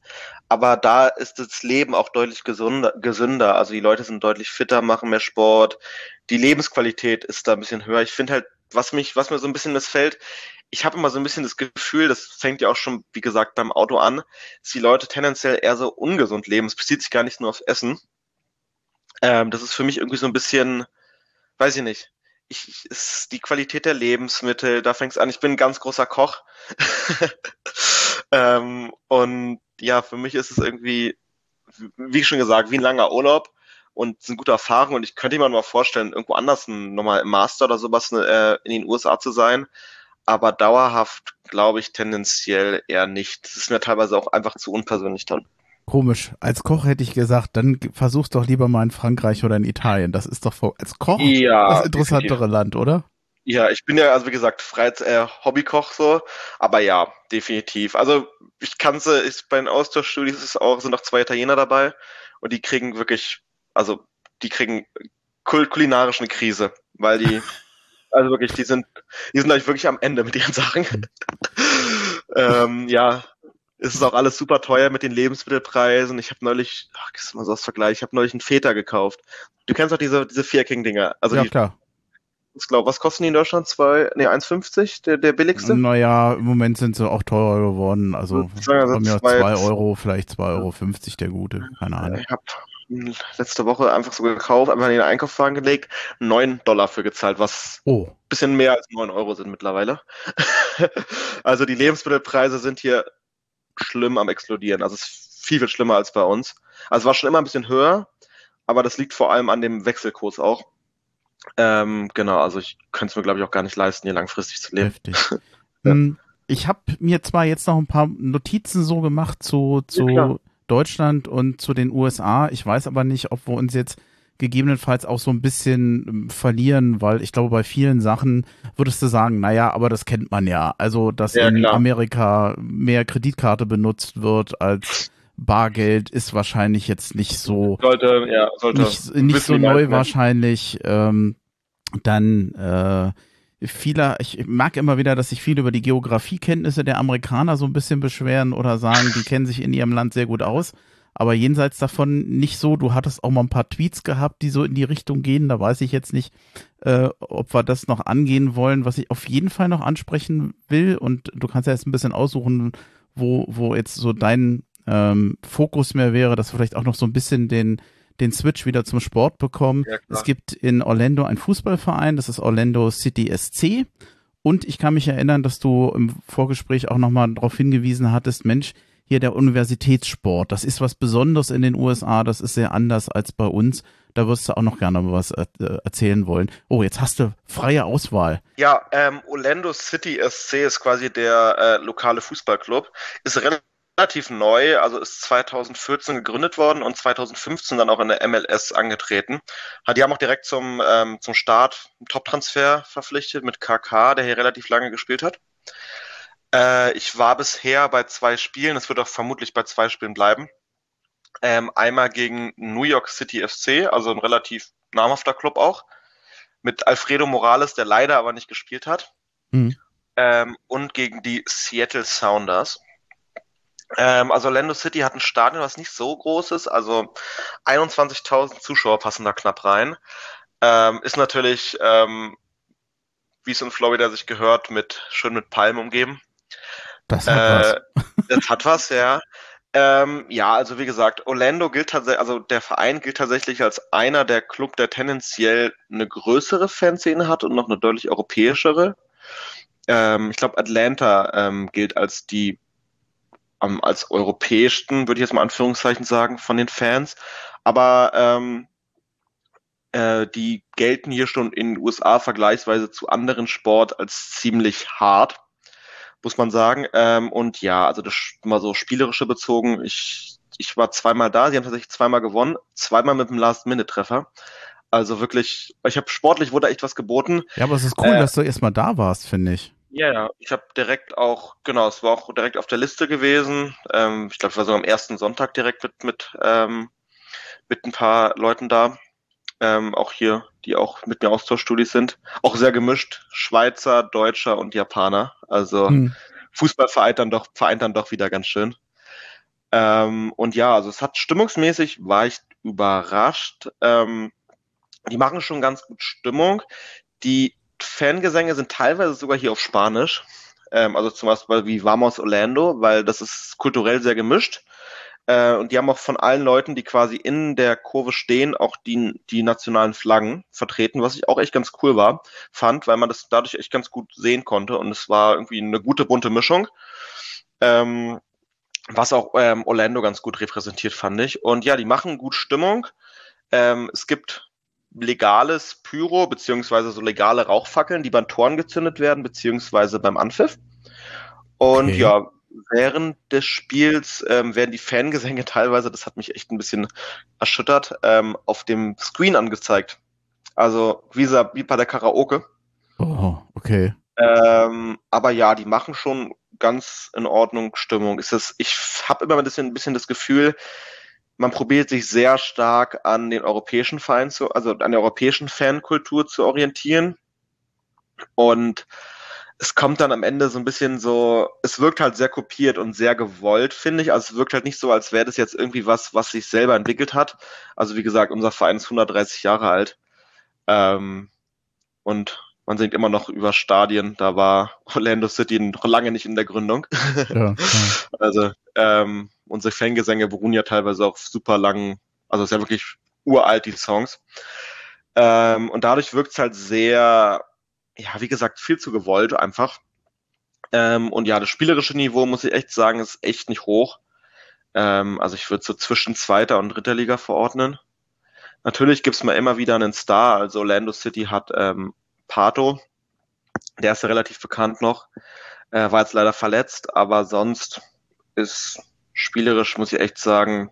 aber da ist das Leben auch deutlich gesunder, gesünder. Also die Leute sind deutlich fitter, machen mehr Sport. Die Lebensqualität ist da ein bisschen höher. Ich finde halt, was mich, was mir so ein bisschen missfällt, ich habe immer so ein bisschen das Gefühl, das fängt ja auch schon, wie gesagt, beim Auto an, dass die Leute tendenziell eher so ungesund leben. Es bezieht sich gar nicht nur aufs Essen. Ähm, das ist für mich irgendwie so ein bisschen, weiß ich nicht. Ich, ich ist die Qualität der Lebensmittel, da fängt es an. Ich bin ein ganz großer Koch. ähm, und ja, für mich ist es irgendwie, wie schon gesagt, wie ein langer Urlaub und sind gute Erfahrungen und ich könnte mir mal vorstellen, irgendwo anders nochmal im Master oder sowas äh, in den USA zu sein aber dauerhaft glaube ich tendenziell eher nicht. Das ist mir teilweise auch einfach zu unpersönlich dann. Komisch. Als Koch hätte ich gesagt, dann versuch's doch lieber mal in Frankreich oder in Italien. Das ist doch als Koch ja, das interessantere definitiv. Land, oder? Ja, ich bin ja, also wie gesagt, Freiz äh, Hobbykoch so, aber ja, definitiv. Also ich kann sie, bei den Austauschstudios ist auch, sind noch zwei Italiener dabei und die kriegen wirklich, also die kriegen kul kulinarische Krise, weil die Also wirklich, die sind, die sind, ich, wirklich am Ende mit ihren Sachen. ähm, ja, es ist auch alles super teuer mit den Lebensmittelpreisen. Ich habe neulich, ach, ist mal so das Vergleich, ich habe neulich einen Feta gekauft. Du kennst doch diese, diese Vierking-Dinger. Also ja, die, klar. Ich glaube, was kosten die in Deutschland? Zwei, nee, 1,50, der, der billigste? Naja, im Moment sind sie auch teurer geworden. Also, also von mir zwei, Euro, vielleicht 2,50 Euro der gute. Keine Ahnung. Ich habe letzte Woche einfach so gekauft, einfach in den Einkaufswagen gelegt, neun Dollar für gezahlt, was oh. bisschen mehr als neun Euro sind mittlerweile. also die Lebensmittelpreise sind hier schlimm am explodieren. Also es ist viel, viel schlimmer als bei uns. Also es war schon immer ein bisschen höher, aber das liegt vor allem an dem Wechselkurs auch. Ähm, genau, also ich könnte es mir, glaube ich, auch gar nicht leisten, hier langfristig zu leben. Heftig. ja. Hm, ich habe mir zwar jetzt noch ein paar Notizen so gemacht zu, zu ja, Deutschland und zu den USA. Ich weiß aber nicht, ob wir uns jetzt gegebenenfalls auch so ein bisschen ähm, verlieren, weil ich glaube, bei vielen Sachen würdest du sagen, naja, aber das kennt man ja. Also, dass ja, in. Amerika mehr Kreditkarte benutzt wird als Bargeld, ist wahrscheinlich jetzt nicht so sollte, ja, sollte nicht, nicht so neu wahrscheinlich. Ähm, dann äh, viele, ich mag immer wieder, dass sich viele über die Geografiekenntnisse der Amerikaner so ein bisschen beschweren oder sagen, die kennen sich in ihrem Land sehr gut aus. Aber jenseits davon nicht so. Du hattest auch mal ein paar Tweets gehabt, die so in die Richtung gehen. Da weiß ich jetzt nicht, äh, ob wir das noch angehen wollen. Was ich auf jeden Fall noch ansprechen will, und du kannst ja jetzt ein bisschen aussuchen, wo, wo jetzt so dein ähm, Fokus mehr wäre, dass wir vielleicht auch noch so ein bisschen den, den Switch wieder zum Sport bekommen. Ja, es gibt in Orlando einen Fußballverein, das ist Orlando City SC. Und ich kann mich erinnern, dass du im Vorgespräch auch nochmal darauf hingewiesen hattest, Mensch, hier der Universitätssport, das ist was Besonderes in den USA, das ist sehr anders als bei uns. Da wirst du auch noch gerne was äh, erzählen wollen. Oh, jetzt hast du freie Auswahl. Ja, ähm, Orlando City SC ist quasi der äh, lokale Fußballclub. Ist relativ neu, also ist 2014 gegründet worden und 2015 dann auch in der MLS angetreten. Die haben auch direkt zum, ähm, zum Start einen Top-Transfer verpflichtet mit KK, der hier relativ lange gespielt hat. Äh, ich war bisher bei zwei Spielen, es wird auch vermutlich bei zwei Spielen bleiben. Ähm, einmal gegen New York City FC, also ein relativ namhafter Club auch, mit Alfredo Morales, der leider aber nicht gespielt hat. Mhm. Ähm, und gegen die Seattle Sounders. Ähm, also Orlando City hat ein Stadion, was nicht so groß ist, also 21.000 Zuschauer passen da knapp rein. Ähm, ist natürlich, ähm, wie es in Florida sich gehört, mit schön mit Palmen umgeben. Das hat äh, was. Das hat was, ja. Ähm, ja, also wie gesagt, Orlando gilt tatsächlich, also der Verein gilt tatsächlich als einer der Club, der tendenziell eine größere Fanszene hat und noch eine deutlich europäischere. Ähm, ich glaube, Atlanta ähm, gilt als die ähm, als europäischsten, würde ich jetzt mal Anführungszeichen sagen, von den Fans. Aber ähm, äh, die gelten hier schon in den USA vergleichsweise zu anderen Sport als ziemlich hart muss man sagen. Ähm, und ja, also das mal so spielerische bezogen. Ich, ich war zweimal da, sie haben tatsächlich zweimal gewonnen, zweimal mit dem Last-Minute-Treffer. Also wirklich, ich habe sportlich wurde echt was geboten. Ja, aber es ist cool, äh, dass du erstmal da warst, finde ich. Ja, ja, ich habe direkt auch, genau, es war auch direkt auf der Liste gewesen. Ähm, ich glaube, ich war sogar am ersten Sonntag direkt mit, mit, ähm, mit ein paar Leuten da ähm, auch hier, die auch mit mir Austauschstudis sind. Auch sehr gemischt, Schweizer, Deutscher und Japaner. Also hm. Fußball vereint dann doch, vereint dann doch wieder ganz schön. Ähm, und ja, also es hat stimmungsmäßig, war ich überrascht. Ähm, die machen schon ganz gut Stimmung. Die Fangesänge sind teilweise sogar hier auf Spanisch. Ähm, also zum Beispiel wie Vamos Orlando, weil das ist kulturell sehr gemischt. Äh, und die haben auch von allen Leuten, die quasi in der Kurve stehen, auch die, die nationalen Flaggen vertreten, was ich auch echt ganz cool war, fand, weil man das dadurch echt ganz gut sehen konnte. Und es war irgendwie eine gute bunte Mischung. Ähm, was auch ähm, Orlando ganz gut repräsentiert, fand ich. Und ja, die machen gut Stimmung. Ähm, es gibt legales Pyro, beziehungsweise so legale Rauchfackeln, die beim Toren gezündet werden, beziehungsweise beim Anpfiff. Und okay. ja, während des Spiels ähm, werden die Fangesänge teilweise, das hat mich echt ein bisschen erschüttert, ähm, auf dem Screen angezeigt. Also wie, wie bei der Karaoke. Oh, okay. Ähm, aber ja, die machen schon ganz in Ordnung Stimmung. Ist das, ich habe immer ein bisschen, ein bisschen das Gefühl, man probiert sich sehr stark an den europäischen Verein zu, also an der europäischen Fankultur zu orientieren. Und es kommt dann am Ende so ein bisschen so, es wirkt halt sehr kopiert und sehr gewollt, finde ich. Also es wirkt halt nicht so, als wäre das jetzt irgendwie was, was sich selber entwickelt hat. Also wie gesagt, unser Verein ist 130 Jahre alt. Ähm, und man singt immer noch über Stadien. Da war Orlando City noch lange nicht in der Gründung. Ja, also ähm, unsere Fangesänge beruhen ja teilweise auf super langen, also es ist ja wirklich uralt, die Songs. Ähm, und dadurch wirkt es halt sehr ja, wie gesagt, viel zu gewollt einfach. Ähm, und ja, das spielerische Niveau, muss ich echt sagen, ist echt nicht hoch. Ähm, also ich würde so zwischen zweiter und dritter Liga verordnen. Natürlich gibt's mal immer wieder einen Star. Also Orlando City hat ähm, Pato, der ist ja relativ bekannt noch. Äh, war jetzt leider verletzt, aber sonst ist spielerisch, muss ich echt sagen,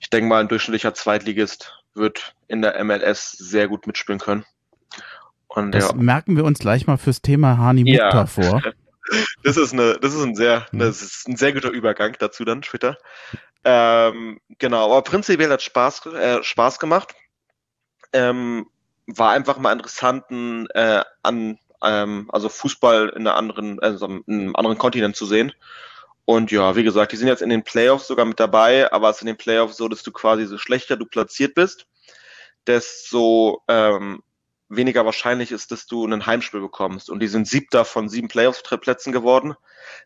ich denke mal, ein durchschnittlicher Zweitligist wird in der MLS sehr gut mitspielen können. Und, das ja. merken wir uns gleich mal fürs Thema Hani Mukta ja. vor. Das ist eine, das ist ein sehr, hm. das ist ein sehr guter Übergang dazu dann später. Ähm, genau, aber prinzipiell hat Spaß, äh, Spaß gemacht. Ähm, war einfach mal interessanten äh, an, ähm, also Fußball in einer anderen, also in einem anderen Kontinent zu sehen. Und ja, wie gesagt, die sind jetzt in den Playoffs sogar mit dabei, aber es ist in den Playoffs so, dass du quasi so schlechter du platziert bist, desto ähm, weniger wahrscheinlich ist, dass du ein Heimspiel bekommst. Und die sind siebter von sieben Playoff-Plätzen geworden.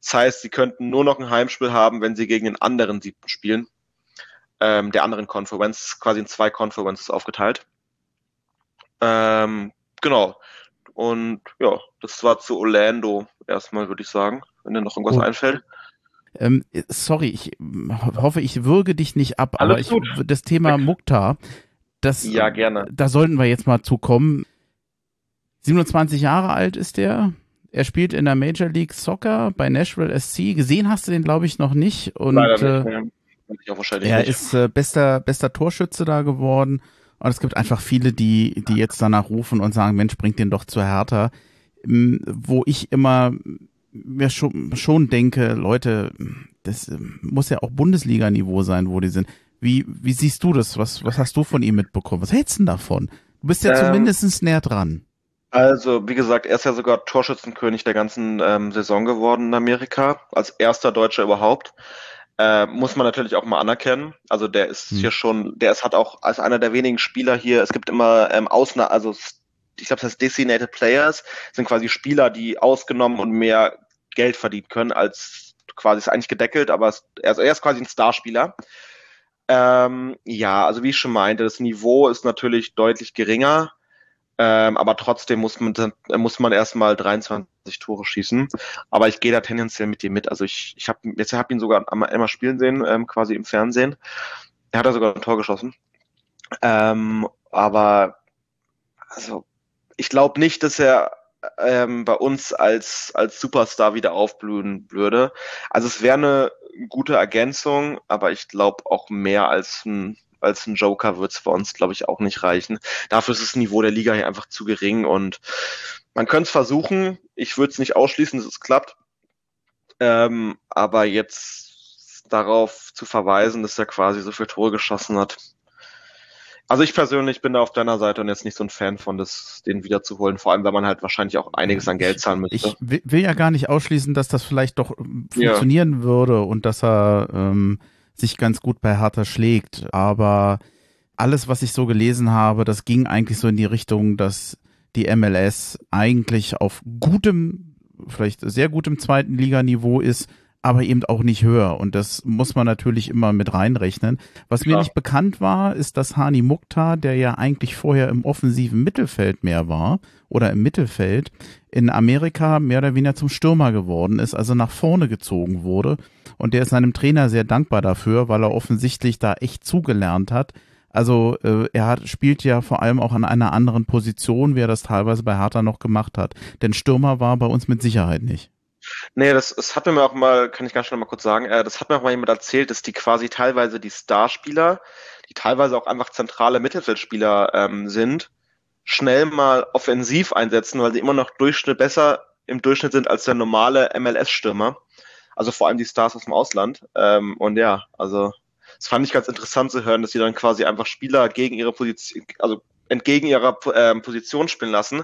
Das heißt, sie könnten nur noch ein Heimspiel haben, wenn sie gegen den anderen siebten spielen. Ähm, der anderen Conference, quasi in zwei Conferences aufgeteilt. Ähm, genau. Und ja, das war zu Orlando erstmal, würde ich sagen, wenn dir noch irgendwas oh. einfällt. Ähm, sorry, ich hoffe, ich würge dich nicht ab, Alles aber ich, das Thema Mukta, Das, Ja, gerne. Da sollten wir jetzt mal zu kommen. 27 Jahre alt ist der. Er spielt in der Major League Soccer bei Nashville SC. Gesehen hast du den, glaube ich, noch nicht. Und Leider äh, nicht. Auch wahrscheinlich er nicht. ist äh, bester, bester Torschütze da geworden. Und es gibt einfach viele, die, die jetzt danach rufen und sagen, Mensch, bringt den doch zu Hertha. Ähm, Wo ich immer mir schon, schon denke, Leute, das ähm, muss ja auch Bundesliga-Niveau sein, wo die sind. Wie, wie siehst du das? Was, was hast du von ihm mitbekommen? Was hältst du denn davon? Du bist ja Ähm, zumindest näher dran. Also, wie gesagt, er ist ja sogar Torschützenkönig der ganzen ähm, Saison geworden in Amerika, als erster Deutscher überhaupt. Äh, muss man natürlich auch mal anerkennen. Also der ist Hm. hier schon, der ist hat auch als einer der wenigen Spieler hier, es gibt immer ähm, Ausna, also ich glaube, das heißt Designated Players, sind quasi Spieler, die ausgenommen und mehr Geld verdienen können, als quasi ist eigentlich gedeckelt, aber es, er ist quasi ein Starspieler. Ähm, ja, also wie ich schon meinte, das Niveau ist natürlich deutlich geringer. Ähm, aber trotzdem muss man, muss man erstmal 23 Tore schießen. Aber ich gehe da tendenziell mit dir mit. Also ich, ich habe jetzt hab ihn sogar einmal, einmal spielen sehen, ähm, quasi im Fernsehen. Er hat da sogar ein Tor geschossen. Ähm, aber also ich glaube nicht, dass er ähm, bei uns als, als Superstar wieder aufblühen würde. Also es wäre eine gute Ergänzung, aber ich glaube auch mehr als ein, als ein Joker wird es bei uns, glaube ich, auch nicht reichen. Dafür ist das Niveau der Liga hier einfach zu gering und man könnte es versuchen. Ich würde es nicht ausschließen, dass es klappt. Ähm, aber jetzt darauf zu verweisen, dass er quasi so viele Tore geschossen hat. Also ich persönlich bin da auf deiner Seite und jetzt nicht so ein Fan von, das, den wiederzuholen. Vor allem, weil man halt wahrscheinlich auch einiges an Geld zahlen müsste. Ich will, ja gar nicht ausschließen, dass das vielleicht doch ähm, Ja. funktionieren würde und dass er ähm, sich ganz gut bei Hertha schlägt. Aber alles, was ich so gelesen habe, das ging eigentlich so in die Richtung, dass die MLS eigentlich auf gutem, vielleicht sehr gutem zweiten Liganiveau ist, aber eben auch nicht höher. Und das muss man natürlich immer mit reinrechnen. Was mir Klar. nicht bekannt war, ist, dass Hani Mukhtar, der ja eigentlich vorher im offensiven Mittelfeld mehr war oder im Mittelfeld, in Amerika mehr oder weniger zum Stürmer geworden ist, also nach vorne gezogen wurde. Und der ist seinem Trainer sehr dankbar dafür, weil er offensichtlich da echt zugelernt hat. Also äh, er hat, spielt ja vor allem auch an einer anderen Position, wie er das teilweise bei Hertha noch gemacht hat. Denn Stürmer war bei uns mit Sicherheit nicht. Nee, das, das hat mir auch mal, kann ich ganz schnell mal kurz sagen, äh, das hat mir auch mal jemand erzählt, dass die quasi teilweise die Starspieler, die teilweise auch einfach zentrale Mittelfeldspieler ähm, sind, schnell mal offensiv einsetzen, weil sie immer noch Durchschnitt besser im Durchschnitt sind als der normale MLS-Stürmer. Also vor allem die Stars aus dem Ausland. Ähm, und ja, also das fand ich ganz interessant zu hören, dass sie dann quasi einfach Spieler gegen ihre Position, also entgegen ihrer ähm, Position spielen lassen,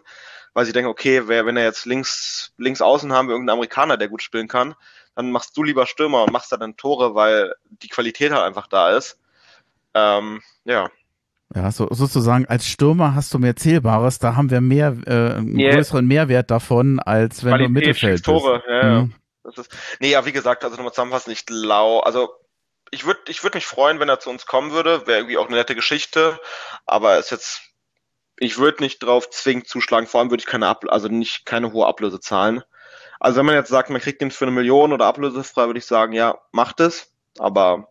weil sie denken, okay, wer, wenn er jetzt links, links außen haben wir irgendeinen Amerikaner, der gut spielen kann, dann machst du lieber Stürmer und machst da dann Tore, weil die Qualität halt einfach da ist. Ähm, ja. Ja, so, sozusagen als Stürmer hast du mehr Zählbares, da haben wir mehr, äh, einen Yeah. größeren Mehrwert davon, als wenn du im Mittelfeld Tore, bist. ja. Mhm. Das ist, nee, ja, wie gesagt, also nochmal zusammenfassend, ich lau, also ich würde ich würd mich freuen, wenn er zu uns kommen würde, wäre irgendwie auch eine nette Geschichte, aber ist jetzt, ich würde nicht drauf zwingend zuschlagen, vor allem würde ich keine, Ab also nicht keine hohe Ablöse zahlen. Also wenn man jetzt sagt, man kriegt den für eine Million oder ablösefrei, würde ich sagen, ja, macht es, aber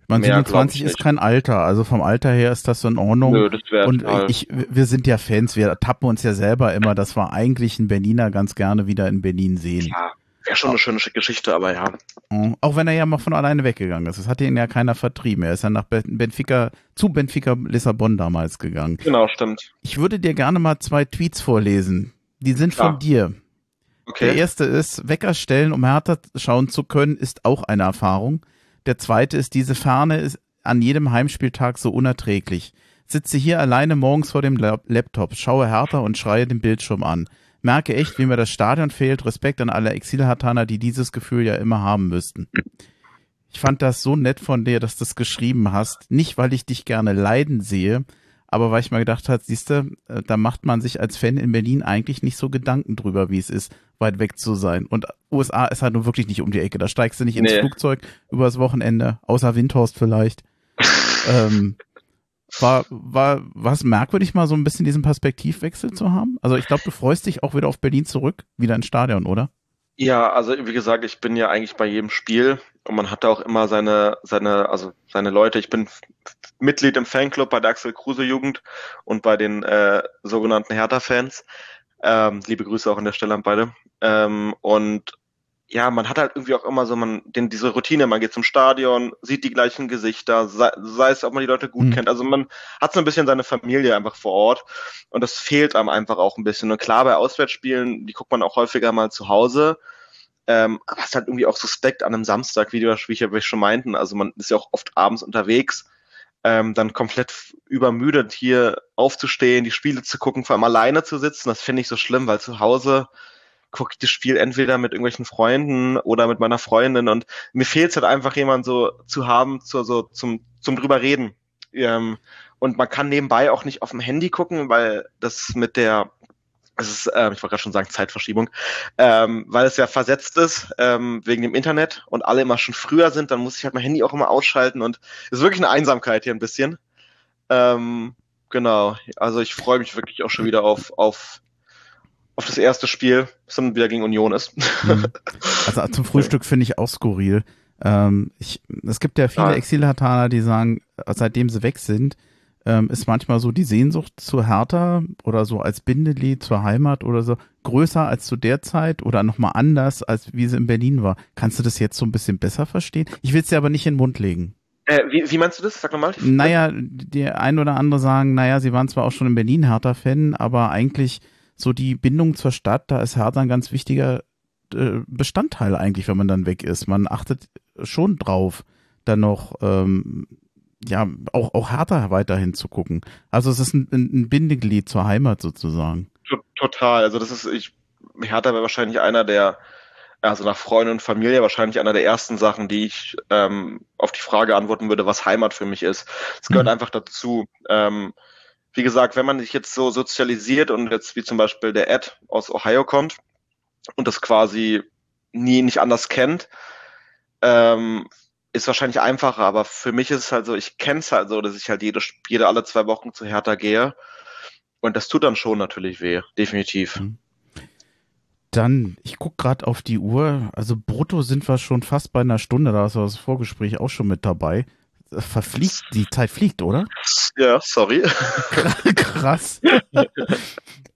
Ich glaub 27 ich ist kein Alter, also vom Alter her ist das in Ordnung. nö, das Und ich, wir sind ja Fans, wir tappen uns ja selber immer, dass wir eigentlich einen Berliner ganz gerne wieder in Berlin sehen. ja, wäre schon eine schöne Geschichte, aber ja. Mhm. Auch wenn er ja mal von alleine weggegangen ist. Das hat ihn ja keiner vertrieben. Er ist ja nach Ben- Benfica, zu Benfica Lissabon damals gegangen. Genau, stimmt. Ich würde dir gerne mal zwei Tweets vorlesen. Die sind von Ja. dir. Der Okay. erste ist, Wecker stellen, um Hertha schauen zu können, ist auch eine Erfahrung. Der zweite ist, diese Ferne ist an jedem Heimspieltag so unerträglich. Sitze hier alleine morgens vor dem Lap- Laptop, schaue Hertha und schreie den Bildschirm an. Merke echt, wie mir das Stadion fehlt. Respekt an alle Exilhartaner, die dieses Gefühl ja immer haben müssten. Ich fand das so nett von dir, dass du das geschrieben hast. Nicht, weil ich dich gerne leiden sehe, aber weil ich mal gedacht habe, siehste, äh, da macht man sich als Fan in Berlin eigentlich nicht so Gedanken drüber, wie es ist, weit weg zu sein. Und USA ist halt nun wirklich nicht um die Ecke. Da steigst du nicht ins Nee. Flugzeug übers Wochenende, außer Windhorst vielleicht. ähm, war, war, war es merkwürdig, mal so ein bisschen diesen Perspektivwechsel zu haben? Also ich glaube, du freust dich auch wieder auf Berlin zurück, wieder ins Stadion, oder? Ja, also wie gesagt, ich bin ja eigentlich bei jedem Spiel und man hat auch immer seine, seine, also seine Leute. Ich bin Mitglied im Fanclub bei der Axel Kruse Jugend und bei den äh, sogenannten Hertha-Fans. Ähm, liebe Grüße auch an der Stelle an beide. Ähm, und ja, man hat halt irgendwie auch immer so man den, diese Routine, man geht zum Stadion, sieht die gleichen Gesichter, sei, sei es, ob man die Leute gut mhm. kennt. Also man hat so ein bisschen seine Familie einfach vor Ort und das fehlt einem einfach auch ein bisschen. Und klar, bei Auswärtsspielen, die guckt man auch häufiger mal zu Hause. Ähm, aber es ist halt irgendwie auch suspekt an einem Samstag, wie, du, wie ich schon meinten. Also man ist ja auch oft abends unterwegs, ähm, dann komplett übermüdet hier aufzustehen, die Spiele zu gucken, vor allem alleine zu sitzen. Das finde ich so schlimm, weil zu Hause gucke ich das Spiel entweder mit irgendwelchen Freunden oder mit meiner Freundin und mir fehlt es halt einfach jemand so zu haben, zu, so zum, zum drüber reden. Ähm, und man kann nebenbei auch nicht auf dem Handy gucken, weil das mit der es ist, äh, ich wollte gerade schon sagen, Zeitverschiebung, ähm, weil es ja versetzt ist ähm, wegen dem Internet und alle immer schon früher sind, dann muss ich halt mein Handy auch immer ausschalten und es ist wirklich eine Einsamkeit hier ein bisschen. Ähm, genau, also ich freue mich wirklich auch schon wieder auf, auf auf das erste Spiel, das dann wieder gegen Union ist. Mhm. Also zum Frühstück finde ich auch skurril. Ähm, ich, es gibt ja viele Exilhataner, die sagen, seitdem sie weg sind, ähm, ist manchmal so die Sehnsucht zu Hertha oder so als Bindeglied zur Heimat oder so größer als zu der Zeit oder nochmal anders, als wie sie in Berlin war. Kannst du das jetzt so ein bisschen besser verstehen? Ich will es dir aber nicht in den Mund legen. Äh, wie, wie meinst du das? Sag nochmal. Naja, die ein oder andere sagen, naja, sie waren zwar auch schon in Berlin Hertha-Fan, aber eigentlich so die Bindung zur Stadt, da ist Hertha ein ganz wichtiger äh, Bestandteil eigentlich, wenn man dann weg ist. Man achtet schon drauf, dann noch ähm, ja auch auch Hertha weiterhin zu gucken. Also es ist ein, ein Bindeglied zur Heimat sozusagen. Total. Also das ist ich Hertha wäre wahrscheinlich einer der also nach Freunde und Familie wahrscheinlich einer der ersten Sachen, die ich ähm, auf die Frage antworten würde, was Heimat für mich ist. Es gehört mhm. einfach dazu. Ähm, wie gesagt, wenn man sich jetzt so sozialisiert und jetzt wie zum Beispiel der Ed aus Ohio kommt und das quasi nie nicht anders kennt, ähm, ist wahrscheinlich einfacher, aber für mich ist es halt so, ich kenne es halt so, dass ich halt jede, jede alle zwei Wochen zu Hertha gehe. Und das tut dann schon natürlich weh, definitiv. Mhm. Dann, ich gucke gerade auf die Uhr, also brutto sind wir schon fast bei einer Stunde, da ist das Vorgespräch auch schon mit dabei verfliegt, die Zeit fliegt, oder? Ja, sorry. Krass.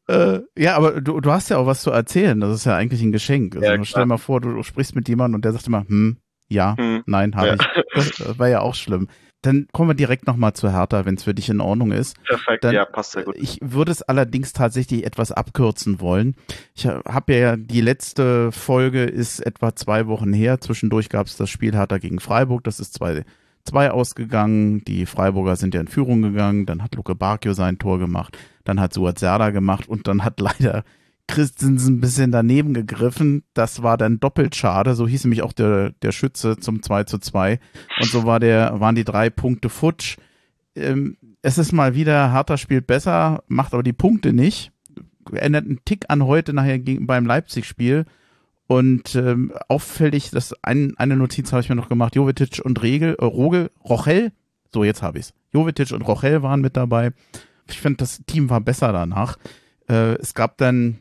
äh, ja, aber du, du hast ja auch was zu erzählen. Das ist ja eigentlich ein Geschenk. Also ja, stell dir mal vor, du, du, sprichst mit jemandem und der sagt immer, hm, ja, hm. nein, habe ja. ich. Das war ja auch schlimm. Dann kommen wir direkt nochmal zu Hertha, wenn es für dich in Ordnung ist. Perfekt, Dann, ja, passt sehr gut. Ich würde es allerdings tatsächlich etwas abkürzen wollen. Ich habe ja, die letzte Folge ist etwa zwei Wochen her. Zwischendurch gab es das Spiel Hertha gegen Freiburg. Das ist zwei 2 ausgegangen. Die Freiburger sind ja in Führung gegangen. Dann hat Luke Bakio sein Tor gemacht. Dann hat Suat Serda gemacht und dann hat leider Christensen ein bisschen daneben gegriffen. Das war dann doppelt schade. So hieß nämlich auch der, der Schütze zum 2 zu 2. Und so war der, waren die drei Punkte futsch. Ähm, es ist mal wieder, Harter spielt besser, macht aber die Punkte nicht. Ändert einen Tick an heute nachher beim Leipzig-Spiel. Und ähm, auffällig, dass ein, eine Notiz habe ich mir noch gemacht, Jovetic und Regel, äh, Rogel, Rochel, so jetzt habe ich's. Jovetic und Rochel waren mit dabei. Ich finde, das Team war besser danach. Äh, es gab dann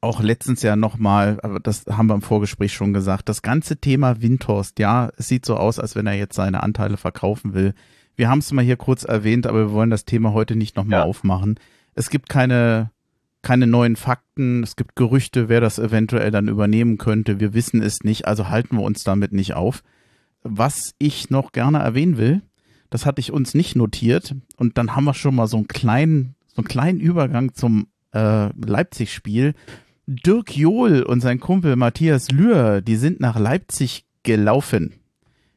auch letztens ja nochmal, aber das haben wir im Vorgespräch schon gesagt, das ganze Thema Windhorst, ja, es sieht so aus, als wenn er jetzt seine Anteile verkaufen will. Wir haben es mal hier kurz erwähnt, aber wir wollen das Thema heute nicht nochmal ja. aufmachen. Es gibt keine keine neuen Fakten. Es gibt Gerüchte, wer das eventuell dann übernehmen könnte. Wir wissen es nicht, also halten wir uns damit nicht auf. Was ich noch gerne erwähnen will, das hatte ich uns nicht notiert und dann haben wir schon mal so einen kleinen, so einen kleinen Übergang zum äh, Leipzig-Spiel. Dirk Johl und sein Kumpel Matthias Lühr, die sind nach Leipzig gelaufen.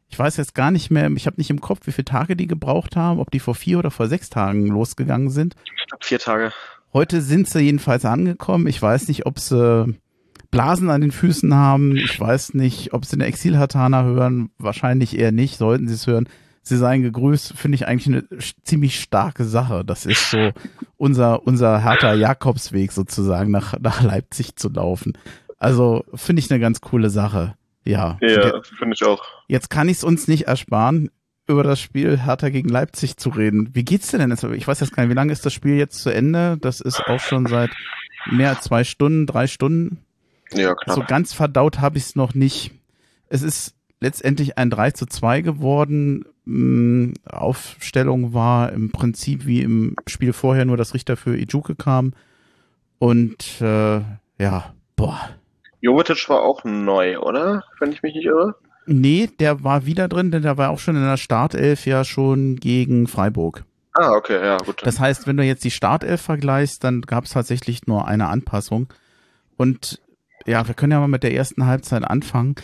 Ich weiß jetzt gar nicht mehr, ich habe nicht im Kopf, wie viele Tage die gebraucht haben, ob die vor vier oder vor sechs Tagen losgegangen sind. Ich glaube vier Tage. Heute sind sie jedenfalls angekommen. Ich weiß nicht, ob sie Blasen an den Füßen haben. Ich weiß nicht, ob sie eine Exilhatana hören. Wahrscheinlich eher nicht. Sollten sie es hören. Sie seien gegrüßt, finde ich eigentlich eine ziemlich starke Sache. Das ist so unser, unser härter Jakobsweg sozusagen nach, nach Leipzig zu laufen. Also finde ich eine ganz coole Sache. Ja. Ja, finde ich auch. Jetzt kann ich es uns nicht ersparen über das Spiel Hertha gegen Leipzig zu reden. Wie geht's dir denn jetzt? Ich weiß jetzt gar nicht, wie lange ist das Spiel jetzt zu Ende? Das ist auch schon seit mehr als zwei Stunden, drei Stunden. Ja, knapp. so ganz verdaut habe ich es noch nicht. Es ist letztendlich ein 3 zu 2 geworden. Mm, Aufstellung war im Prinzip wie im Spiel vorher, nur dass Richter für Ijuke kam. Und äh, ja, boah. Jovetic war auch neu, oder? Wenn ich mich nicht irre. Nee, der war wieder drin, denn der war auch schon in der Startelf ja schon gegen Freiburg. Ah, okay, ja, gut. Das heißt, wenn du jetzt die Startelf vergleichst, dann gab es tatsächlich nur eine Anpassung. Und ja, wir können ja mal mit der ersten Halbzeit anfangen.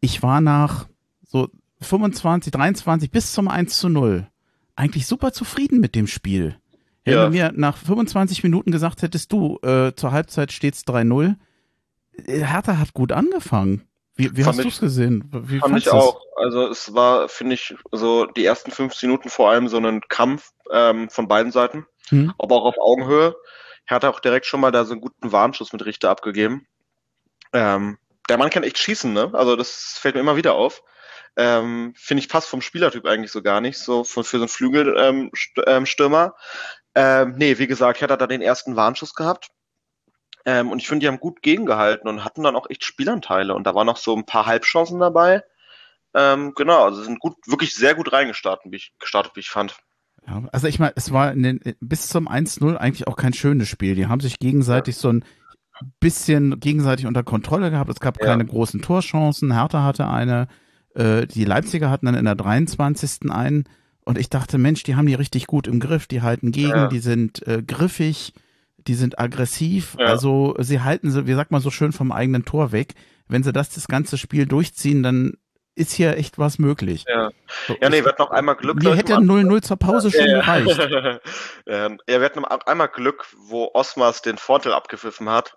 Ich war nach so 25, 23 bis zum 1 zu 0 eigentlich super zufrieden mit dem Spiel. Ja. Wenn du mir nach 25 Minuten gesagt hättest, du, äh, zur Halbzeit steht's 3-0, äh, Hertha hat gut angefangen. Wie, wie hast du es gesehen? Wie fand ich auch. Also es war, finde ich, so die ersten 15 Minuten vor allem so ein Kampf ähm, von beiden Seiten, hm. aber auch auf Augenhöhe. Hertha auch direkt schon mal da so einen guten Warnschuss mit Richter abgegeben. Ähm, der Mann kann echt schießen, ne? Also das fällt mir immer wieder auf. Ähm, Finde ich passt vom Spielertyp eigentlich so gar nicht, so für, für so einen Flügelstürmer. Ähm, ähm, nee, wie gesagt, ich hatte da den ersten Warnschuss gehabt. Ähm, und ich finde, die haben gut gegengehalten und hatten dann auch echt Spielanteile. Und da waren noch so ein paar Halbchancen dabei. Ähm, genau, also sind gut, wirklich sehr gut reingestartet, wie ich, gestartet, wie ich fand. Ja, also ich meine, es war den, bis zum 1-0 eigentlich auch kein schönes Spiel. Die haben sich gegenseitig ja. so ein bisschen gegenseitig unter Kontrolle gehabt. Es gab ja. keine großen Torchancen. Hertha hatte eine, äh, die Leipziger hatten dann in der 23. einen. Und ich dachte, Mensch, die haben die richtig gut im Griff. Die halten gegen, die sind äh, griffig, die sind aggressiv. Ja. Also sie halten sie, wie sagt man so schön, vom eigenen Tor weg. Wenn sie das das ganze Spiel durchziehen, dann ist hier echt was möglich. Ja, ja nee, wir hatten noch einmal Glück. Mir hätte 0-0 zur Pause schon ja, gereicht. ja, wir hatten noch einmal Glück, wo Osmas den Vorteil abgepfiffen hat.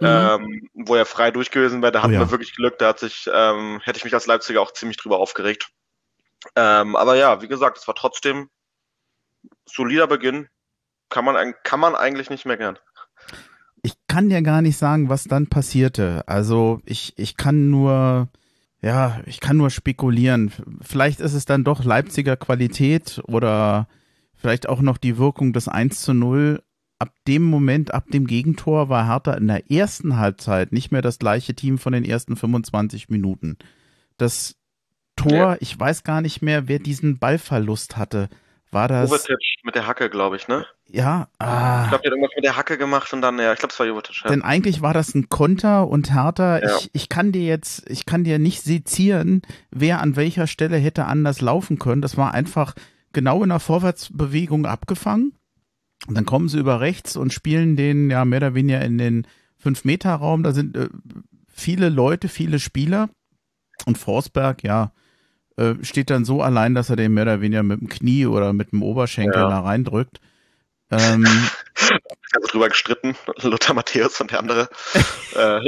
Mhm. Ähm, wo er frei durch gewesen wäre, da hatten oh, ja. wir wirklich Glück, da hat sich, ähm, hätte ich mich als Leipziger auch ziemlich drüber aufgeregt. Ähm, aber ja, wie gesagt, es war trotzdem solider Beginn. Kann man, kann man eigentlich nicht meckern. Ich kann dir gar nicht sagen, was dann passierte. Also ich, ich kann nur, ja, ich kann nur spekulieren. Vielleicht ist es dann doch Leipziger Qualität oder vielleicht auch noch die Wirkung des 1 zu 0 ab dem Moment, ab dem Gegentor, war Hertha in der ersten Halbzeit nicht mehr das gleiche Team von den ersten 25 Minuten. Das Tor, ja. ich weiß gar nicht mehr, wer diesen Ballverlust hatte. War das. Jovetic mit der Hacke, glaube ich, ne? Ja. Ah. Ich glaube, der hat irgendwas mit der Hacke gemacht und dann, ja, ich glaube, es war Jovetic. Ja. Denn eigentlich war das ein Konter und Hertha, ja. ich, ich kann dir jetzt, ich kann dir nicht sezieren, wer an welcher Stelle hätte anders laufen können. Das war einfach genau in der Vorwärtsbewegung abgefangen. Und dann kommen sie über rechts und spielen den ja mehr oder weniger in den 5-Meter-Raum. Da sind äh, viele Leute, viele Spieler. Und Forsberg, ja, äh, steht dann so allein, dass er den mehr oder weniger mit dem Knie oder mit dem Oberschenkel ja. da reindrückt. Ähm, also drüber gestritten, Lothar Matthäus und der andere. äh,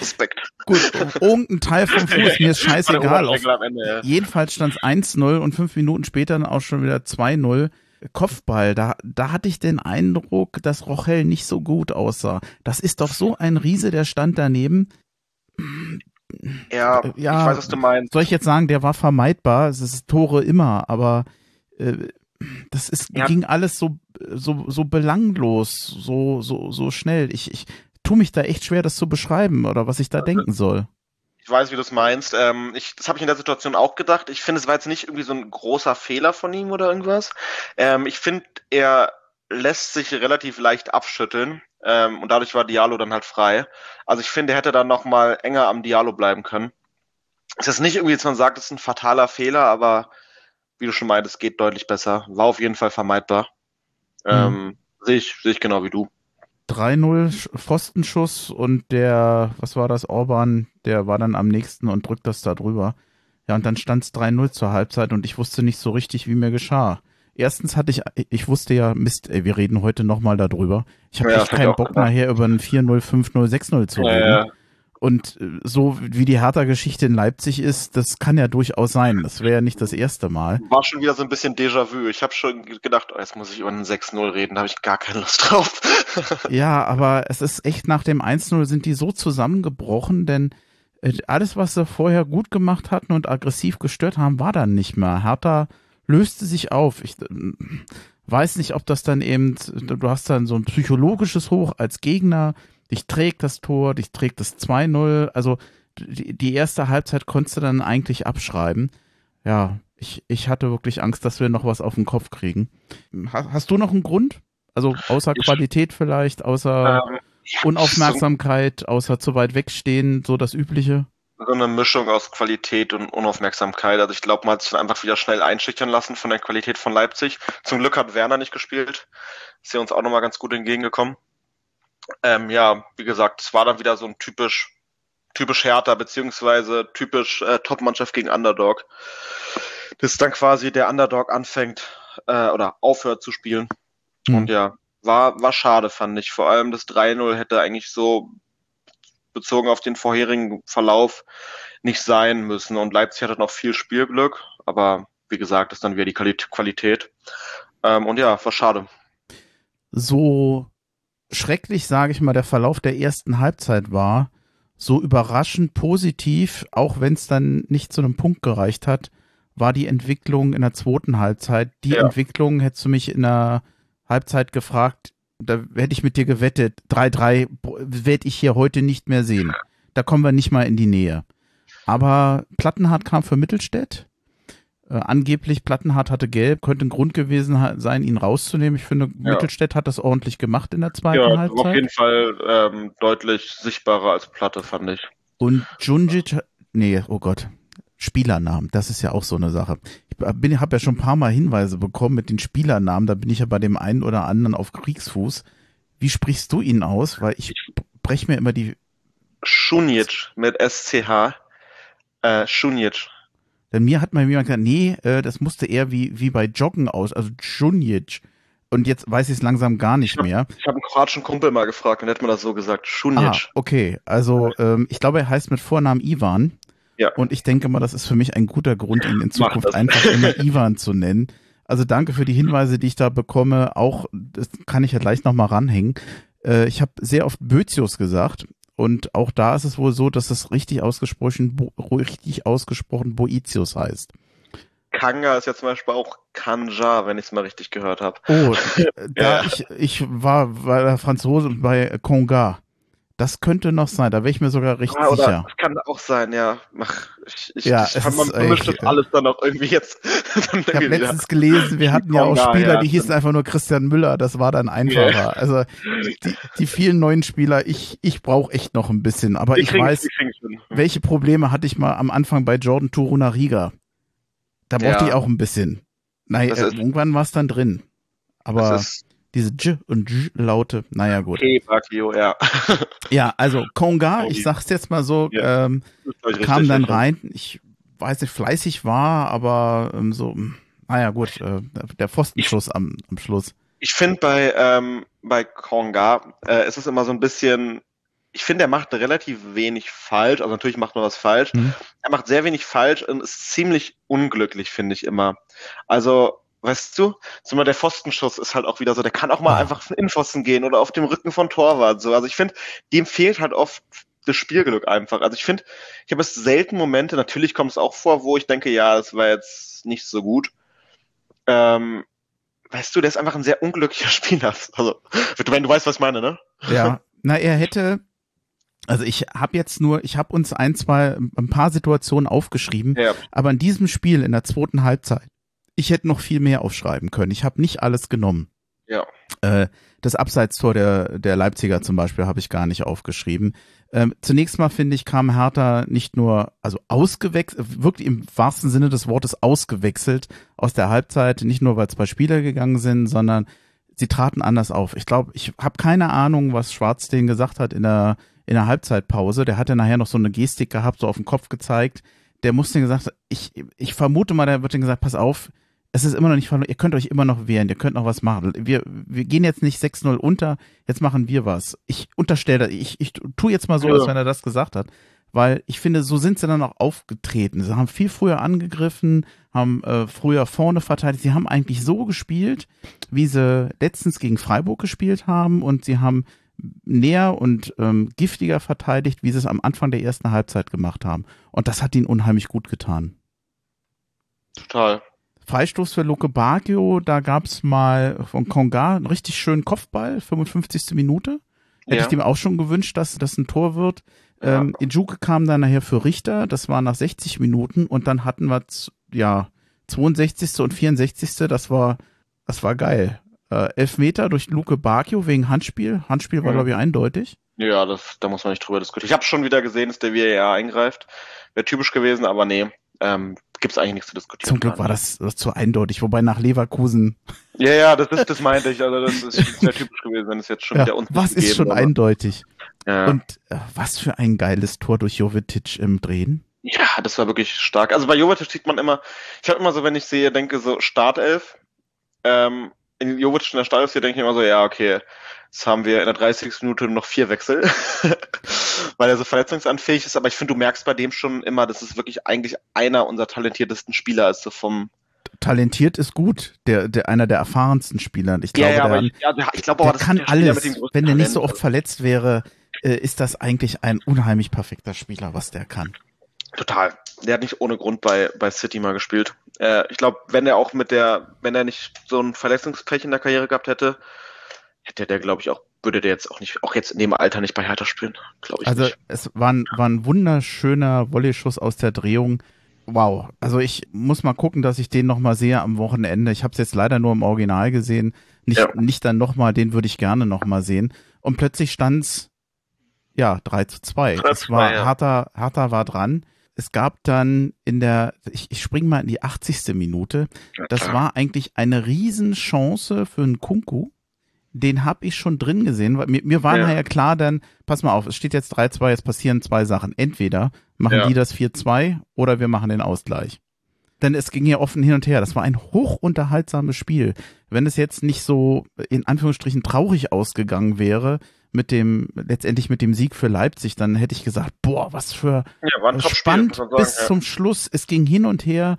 Respekt. Gut, irgendein Teil vom Fuß, mir ist scheißegal. Auf, Ende, ja. Jedenfalls stand es 1-0 und fünf Minuten später dann auch schon wieder 2-0. Kopfball, da, da hatte ich den Eindruck, dass Rochel nicht so gut aussah. Das ist doch so ein Riese, der stand daneben. Ja, ja, ich weiß, was du meinst. Soll ich jetzt sagen, der war vermeidbar? Es ist Tore immer, aber äh, das ist, ja. ging alles so, so, so belanglos, so, so, so schnell. Ich, ich tue mich da echt schwer, das zu beschreiben oder was ich da also, denken soll. Ich weiß, wie du es meinst. Ähm, ich, das habe ich in der Situation auch gedacht. Ich finde, es war jetzt nicht irgendwie so ein großer Fehler von ihm oder irgendwas. Ähm, ich finde, er lässt sich relativ leicht abschütteln. Ähm, und dadurch war Diallo dann halt frei. Also ich finde, er hätte dann nochmal enger am Diallo bleiben können. Es ist nicht irgendwie, dass man sagt, es ist ein fataler Fehler, aber wie du schon meintest, geht deutlich besser. War auf jeden Fall vermeidbar. Mhm. Ähm, Sehe ich, sehe ich genau wie du. 3-0 Pfostenschuss und der, was war das, Orban, der war dann am nächsten und drückt das da drüber. Ja, und dann stand es 3-0 zur Halbzeit und ich wusste nicht so richtig, wie mir geschah. Erstens hatte ich, ich wusste ja, Mist, ey, wir reden heute nochmal darüber. Ich habe ja, echt keinen Bock nachher über ein 4-0, 5-0, 6-0 zu reden. Ja, ja. Und äh, so wie die Hertha-Geschichte in Leipzig ist, das kann ja durchaus sein. Das wäre ja nicht das erste Mal. War schon wieder so ein bisschen Déjà-vu. Ich habe schon gedacht, oh, jetzt muss ich über einen 6-0 reden, da habe ich gar keine Lust drauf. ja, aber es ist echt nach dem 1-0 sind die so zusammengebrochen, denn äh, alles, was sie vorher gut gemacht hatten und aggressiv gestört haben, war dann nicht mehr. Hertha löste sich auf. Ich weiß nicht, ob das dann eben, du hast dann so ein psychologisches Hoch als Gegner dich trägt das Tor, dich trägt das 2-0. Also die, die erste Halbzeit konntest du dann eigentlich abschreiben. Ja, ich, ich hatte wirklich Angst, dass wir noch was auf den Kopf kriegen. Hast, hast du noch einen Grund? Also außer ich, Qualität vielleicht, außer ähm, Unaufmerksamkeit, außer zu weit wegstehen, so das Übliche? So eine Mischung aus Qualität und Unaufmerksamkeit. Also ich glaube, man hat sich dann einfach wieder schnell einschüchtern lassen von der Qualität von Leipzig. Zum Glück hat Werner nicht gespielt. Ist ja uns auch nochmal ganz gut entgegengekommen. Ähm, ja, wie gesagt, es war dann wieder so ein typisch, typisch Hertha, beziehungsweise typisch äh, Top-Mannschaft gegen Underdog. Das ist dann quasi der Underdog anfängt äh, oder aufhört zu spielen. Mhm. Und ja, war, war schade, fand ich. Vor allem das 3-0 hätte eigentlich so bezogen auf den vorherigen Verlauf nicht sein müssen. Und Leipzig hatte noch viel Spielglück, aber wie gesagt, ist dann wieder die Qualität. Ähm, und ja, war schade. So schrecklich, sage ich mal, der Verlauf der ersten Halbzeit war, so überraschend positiv, auch wenn es dann nicht zu einem Punkt gereicht hat, war die Entwicklung in der zweiten Halbzeit. Die ja. Entwicklung hättest du mich in der Halbzeit gefragt, da hätte ich mit dir gewettet, 3-3 werde ich hier heute nicht mehr sehen. Da kommen wir nicht mal in die Nähe. Aber Plattenhardt kam für Mittelstädt. Äh, angeblich Plattenhardt hatte gelb, könnte ein Grund gewesen sein, ihn rauszunehmen. Ich finde, ja. Mittelstädt hat das ordentlich gemacht in der zweiten ja, Halbzeit. Auf jeden Fall ähm, deutlich sichtbarer als Platte, fand ich. Und Junjic, nee, oh Gott, Spielernamen, das ist ja auch so eine Sache. Ich habe ja schon ein paar Mal Hinweise bekommen mit den Spielernamen, da bin ich ja bei dem einen oder anderen auf Kriegsfuß. Wie sprichst du ihn aus? Weil ich breche mir immer die. Schunic mit SCH. Äh, Schunic. Denn mir hat mal jemand gesagt, nee, äh, das musste eher wie, wie bei Joggen aus, also Schunic. Und jetzt weiß ich es langsam gar nicht mehr. Ich habe einen kroatischen Kumpel mal gefragt und der hat mir das so gesagt, Schunic. Ah, okay, also ähm, ich glaube, er heißt mit Vornamen Ivan. Ja. Und ich denke mal, das ist für mich ein guter Grund, ihn in Zukunft einfach immer Ivan zu nennen. Also danke für die Hinweise, die ich da bekomme. Auch, das kann ich ja gleich nochmal ranhängen. Äh, ich habe sehr oft Bözius gesagt. Und auch da ist es wohl so, dass es richtig ausgesprochen, richtig ausgesprochen Boetius heißt. Kanga ist ja zum Beispiel auch Kanja, wenn ich es mal richtig gehört habe. Oh, da ja. ich, ich war bei der Franzose bei Konga. Das könnte noch sein, da wäre ich mir sogar recht ja, sicher. Das kann auch sein, ja. Ach, ich, ich, ja, ich, man vermischt das alles dann auch irgendwie jetzt. ich habe letztens gelesen, wir hatten ja auch Spieler, ja, die hießen einfach nur Christian Müller, das war dann einfacher. Ja. Also die, die vielen neuen Spieler, ich, ich brauche echt noch ein bisschen, aber die ich weiß, welche Probleme hatte ich mal am Anfang bei Jordan Turunariga. Da brauchte ich auch ein bisschen. Nein, äh, irgendwann war es dann drin. Aber diese J und J Laute, naja gut. Okay, Bakio, ja. ja, also Konga, ich sag's jetzt mal so, ja, ähm, kam dann rein. Ich weiß nicht, fleißig war, aber ähm, so, naja gut, äh, der Pfostenschuss am, am Schluss. Ich finde bei, ähm, bei Konga äh, ist es immer so ein bisschen, ich finde, er macht relativ wenig falsch, also natürlich macht er was falsch. Mhm. Er macht sehr wenig falsch und ist ziemlich unglücklich, finde ich immer. Also Weißt du? So mal der Pfostenschuss ist halt auch wieder so, der kann auch mal ja. einfach auf den Innenpfosten gehen oder auf dem Rücken von Torwart. So. Also ich finde, dem fehlt halt oft das Spielglück einfach. Also ich finde, ich habe es selten Momente, natürlich kommt es auch vor, wo ich denke, ja, das war jetzt nicht so gut. Ähm, weißt du, der ist einfach ein sehr unglücklicher Spieler. Also, wenn du weißt, was ich meine, ne? Ja, na, er hätte, also ich habe jetzt nur, ich habe uns ein, zwei, ein paar Situationen aufgeschrieben, ja. aber in diesem Spiel in der zweiten Halbzeit ich hätte noch viel mehr aufschreiben können. Ich habe nicht alles genommen. Ja. Äh, das Abseitstor der, der Leipziger zum Beispiel habe ich gar nicht aufgeschrieben. Ähm, zunächst mal finde ich, kam Hertha nicht nur, also ausgewechselt, wirklich im wahrsten Sinne des Wortes ausgewechselt aus der Halbzeit, nicht nur, weil zwei Spieler gegangen sind, sondern sie traten anders auf. Ich glaube, ich habe keine Ahnung, was Schwarz denen gesagt hat in der, in der Halbzeitpause. Der hat ja nachher noch so eine Gestik gehabt, so auf den Kopf gezeigt. Der musste gesagt, ich, ich vermute mal, der wird denen gesagt, pass auf, es ist immer noch nicht verloren. Ihr könnt euch immer noch wehren. Ihr könnt noch was machen. Wir, wir gehen jetzt nicht 6-0 unter. Jetzt machen wir was. Ich unterstelle, ich, ich tue jetzt mal so, ja. als wenn er das gesagt hat. Weil ich finde, so sind sie dann auch aufgetreten. Sie haben viel früher angegriffen, haben äh, früher vorne verteidigt. Sie haben eigentlich so gespielt, wie sie letztens gegen Freiburg gespielt haben. Und sie haben näher und ähm, giftiger verteidigt, wie sie es am Anfang der ersten Halbzeit gemacht haben. Und das hat ihnen unheimlich gut getan. Total. Freistoß für Luke Bacchio, da gab es mal von Konga einen richtig schönen Kopfball, 55. Minute. Hätte Ja. ich dem auch schon gewünscht, dass das ein Tor wird. Ähm, Ijuke kam dann nachher für Richter, das war nach 60 Minuten und dann hatten wir, ja, 62. und 64. Das war, das war geil. Äh, Elfmeter durch Luke Bacchio wegen Handspiel. Handspiel war, Mhm. glaube ich, eindeutig. Ja, das, da muss man nicht drüber diskutieren. Ich habe schon wieder gesehen, dass der VAR eingreift. Wäre typisch gewesen, aber nee, ähm, gibt's eigentlich nichts zu diskutieren. Zum Glück war das, das zu eindeutig, wobei nach Leverkusen, Ja, ja, das ist, das meinte ich. Also das ist sehr typisch gewesen, wenn es jetzt schon ja, wieder uns was ist schon gegeben, eindeutig. aber, ja. Und äh, was für ein geiles Tor durch Jovetic im Drehen. Ja, das war wirklich stark. Also bei Jovetic sieht man immer, ich habe immer so, wenn ich sehe, denke so Startelf, ähm, in Jovetic in der Startelf sehe, denke ich immer so, ja, okay, jetzt haben wir in der 30. Minute noch vier Wechsel, weil er so verletzungsanfähig ist, aber ich finde, du merkst bei dem schon immer, dass es wirklich eigentlich einer unserer talentiertesten Spieler ist, so vom, Talentiert ist gut, der, der einer der erfahrensten Spieler. Ich glaube, ja, ja, der, ich, ja, ich glaube der kann der alles. Wenn der nicht so oft verletzt wäre, äh, ist das eigentlich ein unheimlich perfekter Spieler, was der kann. Total. Der hat nicht ohne Grund bei, bei City mal gespielt. Äh, ich glaube, wenn er auch mit der, wenn er nicht so ein Verletzungspech in der Karriere gehabt hätte, hätte der, glaube ich, auch, würde der jetzt auch nicht, auch jetzt in dem Alter nicht bei Hertha spielen. Glaube ich Also nicht. es war ein, war ein wunderschöner Volley-Schuss aus der Drehung. Wow. Also ich muss mal gucken, dass ich den nochmal sehe am Wochenende. Ich habe es jetzt leider nur im Original gesehen. Nicht, Ja. nicht dann nochmal, den würde ich gerne nochmal sehen. Und plötzlich stand's ja 3 zu 2. 3 Es zu war 2, ja. Hertha, Hertha war dran. Es gab dann in der, ich, ich spring mal in die 80. Minute. Das war eigentlich eine Riesenchance für einen Kunku. Den habe ich schon drin gesehen, weil mir, mir war Ja. nachher klar dann, pass mal auf, es steht jetzt 3-2, jetzt passieren zwei Sachen. Entweder machen Ja. die das 4-2 oder wir machen den Ausgleich. Denn es ging ja offen hin und her. Das war ein hochunterhaltsames Spiel. Wenn es jetzt nicht so in Anführungsstrichen traurig ausgegangen wäre, mit dem, letztendlich mit dem Sieg für Leipzig, dann hätte ich gesagt, boah, was für ja, Top-Spiel, spannend bis ja. zum Schluss. Es ging hin und her.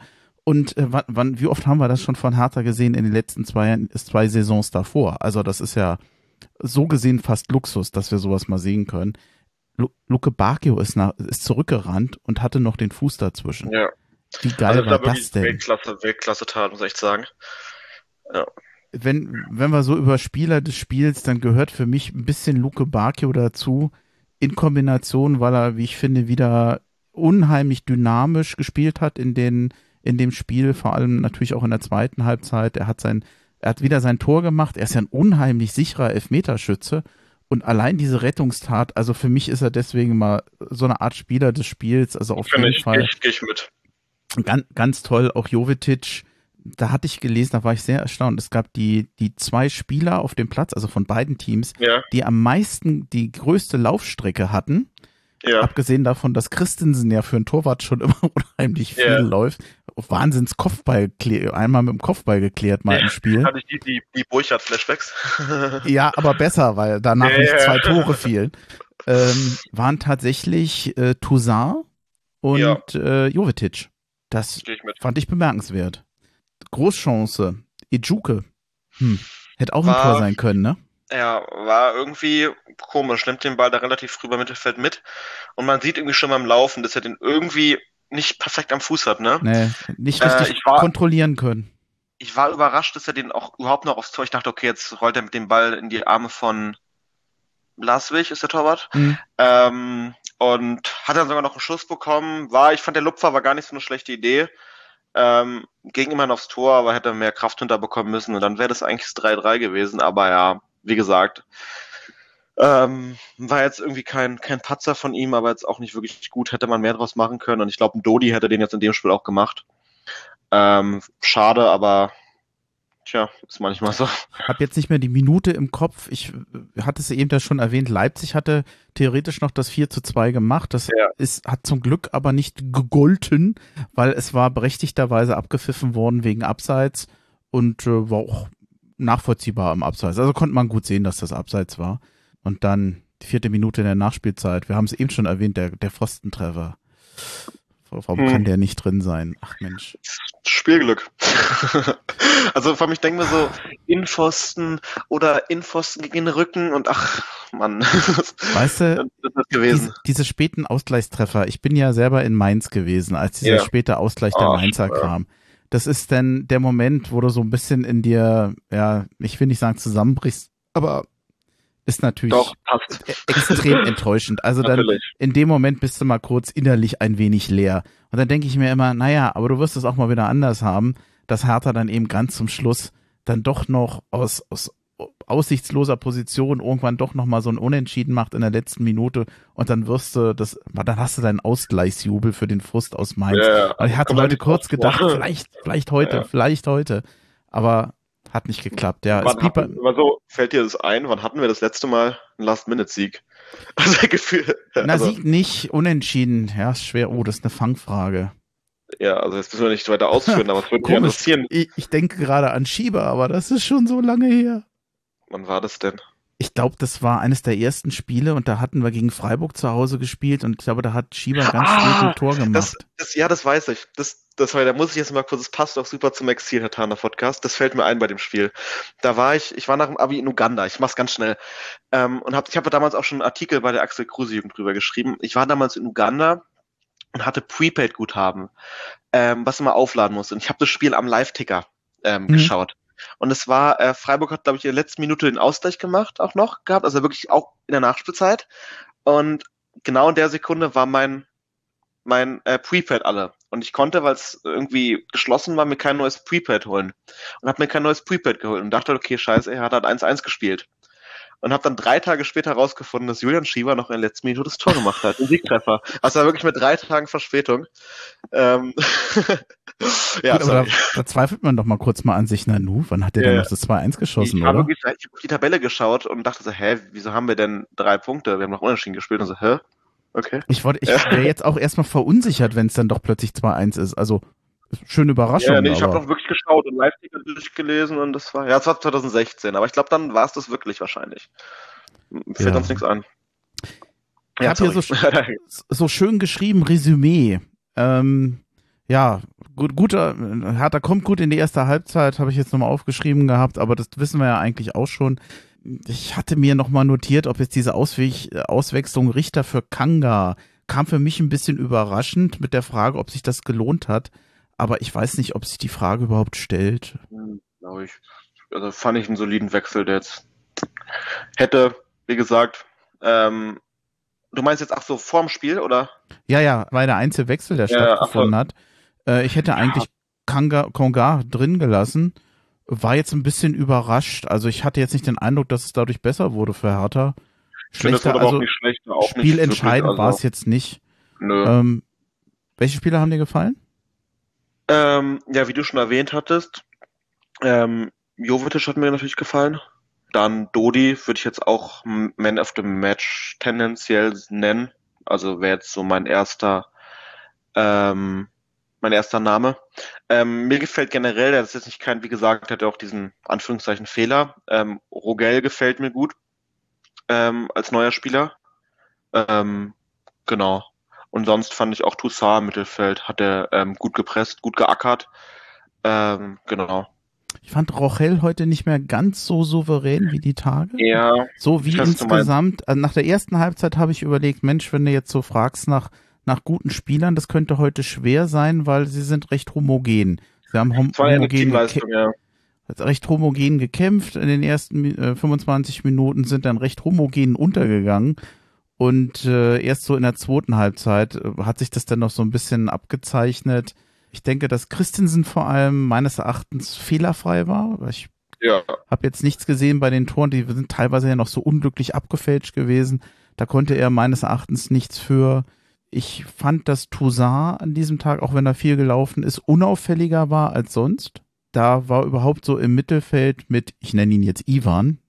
Und äh, wann, wann, wie oft haben wir das schon von Hertha gesehen in den letzten zwei, zwei Saisons davor? Also das ist ja so gesehen fast Luxus, dass wir sowas mal sehen können. Lu Luke Bacchio ist, nach, ist zurückgerannt und hatte noch den Fuß dazwischen. Ja. Wie geil Also, war das denn? Weltklasse, Weltklasse-Tat, muss ich echt sagen. wenn, wenn wir so über Spieler des Spiels, dann gehört für mich ein bisschen Luke Bacchio dazu, in Kombination, weil er, wie ich finde, wieder unheimlich dynamisch gespielt hat in den, in dem Spiel, vor allem natürlich auch in der zweiten Halbzeit. Er hat sein, er hat wieder sein Tor gemacht, er ist ja ein unheimlich sicherer Elfmeterschütze. Und allein diese Rettungstat, also für mich ist er deswegen mal so eine Art Spieler des Spiels, also auf jeden ich, Fall. ich, ich mit. Ganz, ganz toll, auch Jovetic. Da hatte ich gelesen, da war ich sehr erstaunt. Es gab die, die zwei Spieler auf dem Platz, also von beiden Teams, Ja, die am meisten die größte Laufstrecke hatten. ja. Abgesehen davon, dass Christensen ja für einen Torwart schon immer unheimlich viel Ja. läuft. Wahnsinns Kopfball, einmal mit dem Kopfball geklärt mal Ja, im Spiel. Hatte ich die, die, die Burchard-Flashbacks. Ja, aber besser, weil danach Ja, nicht zwei Tore fielen. Ähm, waren tatsächlich äh, Toussaint und Ja. äh, Jovetic. Das ich mit. Fand ich bemerkenswert. Großchance. Ijuke. Hm. Hätte auch ein War- Tor sein können, ne? Ja, war irgendwie komisch. Nimmt den Ball da relativ früh beim Mittelfeld mit. Und man sieht irgendwie schon beim Laufen, dass er den irgendwie nicht perfekt am Fuß hat, ne? Nee, nicht Äh, richtig ich war- kontrollieren können. Ich war überrascht, dass er den auch überhaupt noch aufs Tor. Ich dachte, okay, jetzt rollt er mit dem Ball in die Arme von Blaswig, ist der Torwart. Hm. Ähm, und hat dann sogar noch einen Schuss bekommen. War, ich fand der Lupfer war gar nicht so eine schlechte Idee. Ähm, ging immerhin aufs Tor, aber hätte mehr Kraft hinterbekommen müssen und dann wäre das eigentlich das 3-3 gewesen. Aber ja, wie gesagt, ähm, war jetzt irgendwie kein, kein Patzer von ihm, aber jetzt auch nicht wirklich gut. Hätte man mehr draus machen können und ich glaube, ein Dodi hätte den jetzt in dem Spiel auch gemacht. Ähm, schade, aber tja, ist manchmal so. Hab jetzt nicht mehr die Minute im Kopf. Ich äh, hatte es eben ja schon erwähnt. Leipzig hatte theoretisch noch das 4 zu 2 gemacht. Das Ja. ist, hat zum Glück aber nicht gegolten, weil es war berechtigterweise abgepfiffen worden wegen Abseits und äh, war auch nachvollziehbar im Abseits. Also konnte man gut sehen, dass das Abseits war. Und dann die vierte Minute in der Nachspielzeit. Wir haben es eben schon erwähnt, der, der Pfostentreffer. Warum Hm. kann der nicht drin sein? Ach Mensch. Spielglück. also vor allem, ich denke mir so, Innenpfosten oder Innenpfosten gegen den Rücken und ach, Mann. Weißt du, das ist gewesen. diese, diese späten Ausgleichstreffer, ich bin ja selber in Mainz gewesen, als dieser Ja. späte Ausgleich der Ach, Mainzer ja. kam. Das ist dann der Moment, wo du so ein bisschen in dir, ja, ich will nicht sagen zusammenbrichst, aber ist natürlich Doch, e- extrem enttäuschend. Also dann Natürlich. in dem Moment bist du mal kurz innerlich ein wenig leer. Und dann denke ich mir immer, naja, aber du wirst es auch mal wieder anders haben, dass Hertha dann eben ganz zum Schluss dann doch noch aus, aus aussichtsloser Position irgendwann doch noch mal so ein Unentschieden macht in der letzten Minute und dann wirst du das, dann hast du deinen Ausgleichsjubel für den Frust aus Mainz. Ja, ja. Ich hatte Kommt heute kurz gedacht, vielleicht, vielleicht heute, Ja. vielleicht heute, aber hat nicht geklappt. Ja, Wann hatten, so, fällt dir das ein? Wann hatten wir das letzte Mal einen Last-Minute-Sieg? Also Gefühl. na, also, Sieg nicht, unentschieden. Ja, ist schwer. Oh, das ist eine Fangfrage. Ja, also jetzt müssen wir nicht weiter ausführen, aber es würde mich interessieren. Ich, ich denke gerade an Schieber, aber das ist schon so lange her. Wann war das denn? Ich glaube, das war eines der ersten Spiele und da hatten wir gegen Freiburg zu Hause gespielt und ich glaube, da hat Schieber ganz Ah, ein Tor gemacht. Das, das, ja, das weiß ich. Das, das war, da muss ich jetzt mal kurz, das passt auch super zum Exil, Herr Taner Podcast. Das fällt mir ein bei dem Spiel. Da war ich, ich war nach dem Abi in Uganda, ich mach's ganz schnell. Ähm, und hab, ich habe damals auch schon einen Artikel bei der Axel Kruse Jugend drüber geschrieben. Ich war damals in Uganda und hatte Prepaid-Guthaben, ähm, was man aufladen musste. Und ich habe das Spiel am Live-Ticker ähm, Mhm. geschaut. Und es war, äh, Freiburg hat, glaube ich, in der letzten Minute den Ausgleich gemacht, auch noch gehabt, also wirklich auch in der Nachspielzeit. Und genau in der Sekunde war mein, mein äh, Prepaid alle. Und ich konnte, weil es irgendwie geschlossen war, mir kein neues Prepaid holen. Und habe mir kein neues Prepaid geholt und dachte, okay, scheiße, er hat halt 1-1 gespielt. Und habe dann drei Tage später herausgefunden, dass Julian Schieber noch in der letzten Minute das Tor gemacht hat, den Siegtreffer. Also wirklich mit drei Tagen Verspätung. Ähm, ja, Gut, aber da, da zweifelt man doch mal kurz mal an sich, na nu, wann hat der Ja, denn noch das 2-1 geschossen, ich habe oder? wirklich ich hab auf die Tabelle geschaut und dachte so, hä, wieso haben wir denn drei Punkte? Wir haben noch unentschieden gespielt und so, hä? Okay. Ich ich Ja. wäre jetzt auch erstmal verunsichert, wenn es dann doch plötzlich 2-1 ist. Also, schöne Überraschung. Ja, nee, ich habe noch wirklich geschaut und Live-Ticker durchgelesen und das war, ja, es war 2016, aber ich glaube, dann war es das wirklich wahrscheinlich. Fällt Ja. uns nichts ein. Ich hab hier sorry. so schön geschrieben, Resümee. Ähm, ja, gut, guter, Hertha kommt gut in die erste Halbzeit, habe ich jetzt nochmal aufgeschrieben gehabt, aber das wissen wir ja eigentlich auch schon. Ich hatte mir nochmal notiert, ob jetzt diese Ausweg, Auswechslung Richter für Kanga kam für mich ein bisschen überraschend mit der Frage, ob sich das gelohnt hat. Aber ich weiß nicht, ob sich die Frage überhaupt stellt. Hm, glaube ich. Also fand ich einen soliden Wechsel, der jetzt hätte, wie gesagt, ähm, du meinst jetzt ach so vorm Spiel oder? Ja, ja, war der einzige Wechsel, der Ja, stattgefunden hat. Äh, ich hätte eigentlich Kanga, Konga drin gelassen. War jetzt ein bisschen überrascht. Also ich hatte jetzt nicht den Eindruck, dass es dadurch besser wurde für Hertha. Schlechter, aber also auch nicht schlecht. Auch nicht spielentscheidend wirklich, war es also, jetzt nicht. Nö. Ähm, welche Spieler haben dir gefallen? Ähm, ja, wie du schon erwähnt hattest, ähm, Jovetic hat mir natürlich gefallen. Dann Dodi würde ich jetzt auch Man of the Match tendenziell nennen. Also wäre jetzt so mein erster, ähm, mein erster Name. Ähm, mir gefällt generell, das ist jetzt nicht kein, wie gesagt, hat er auch diesen Anführungszeichen Fehler. Ähm, Rogel gefällt mir gut ähm, als neuer Spieler. Ähm, genau. Und sonst fand ich auch Toussaint im Mittelfeld, hat er ähm, gut gepresst, gut geackert. Ähm, genau. Ich fand Rochel heute nicht mehr ganz so souverän wie die Tage. Ja, So wie insgesamt, also nach der ersten Halbzeit habe ich überlegt, Mensch, wenn du jetzt so fragst nach, nach guten Spielern, das könnte heute schwer sein, weil sie sind recht homogen. Sie haben hom homogen ja. hat recht homogen gekämpft. In den ersten äh, 25 Minuten sind dann recht homogen untergegangen. Und äh, erst so in der zweiten Halbzeit äh, hat sich das dann noch so ein bisschen abgezeichnet. Ich denke, dass Christensen vor allem meines Erachtens fehlerfrei war. Ich Ja, habe jetzt nichts gesehen bei den Toren, die sind teilweise ja noch so unglücklich abgefälscht gewesen. Da konnte er meines Erachtens nichts für. Ich fand, dass Toussaint an diesem Tag, auch wenn er viel gelaufen ist, unauffälliger war als sonst. Da war überhaupt so im Mittelfeld mit, ich nenne ihn jetzt Ivan,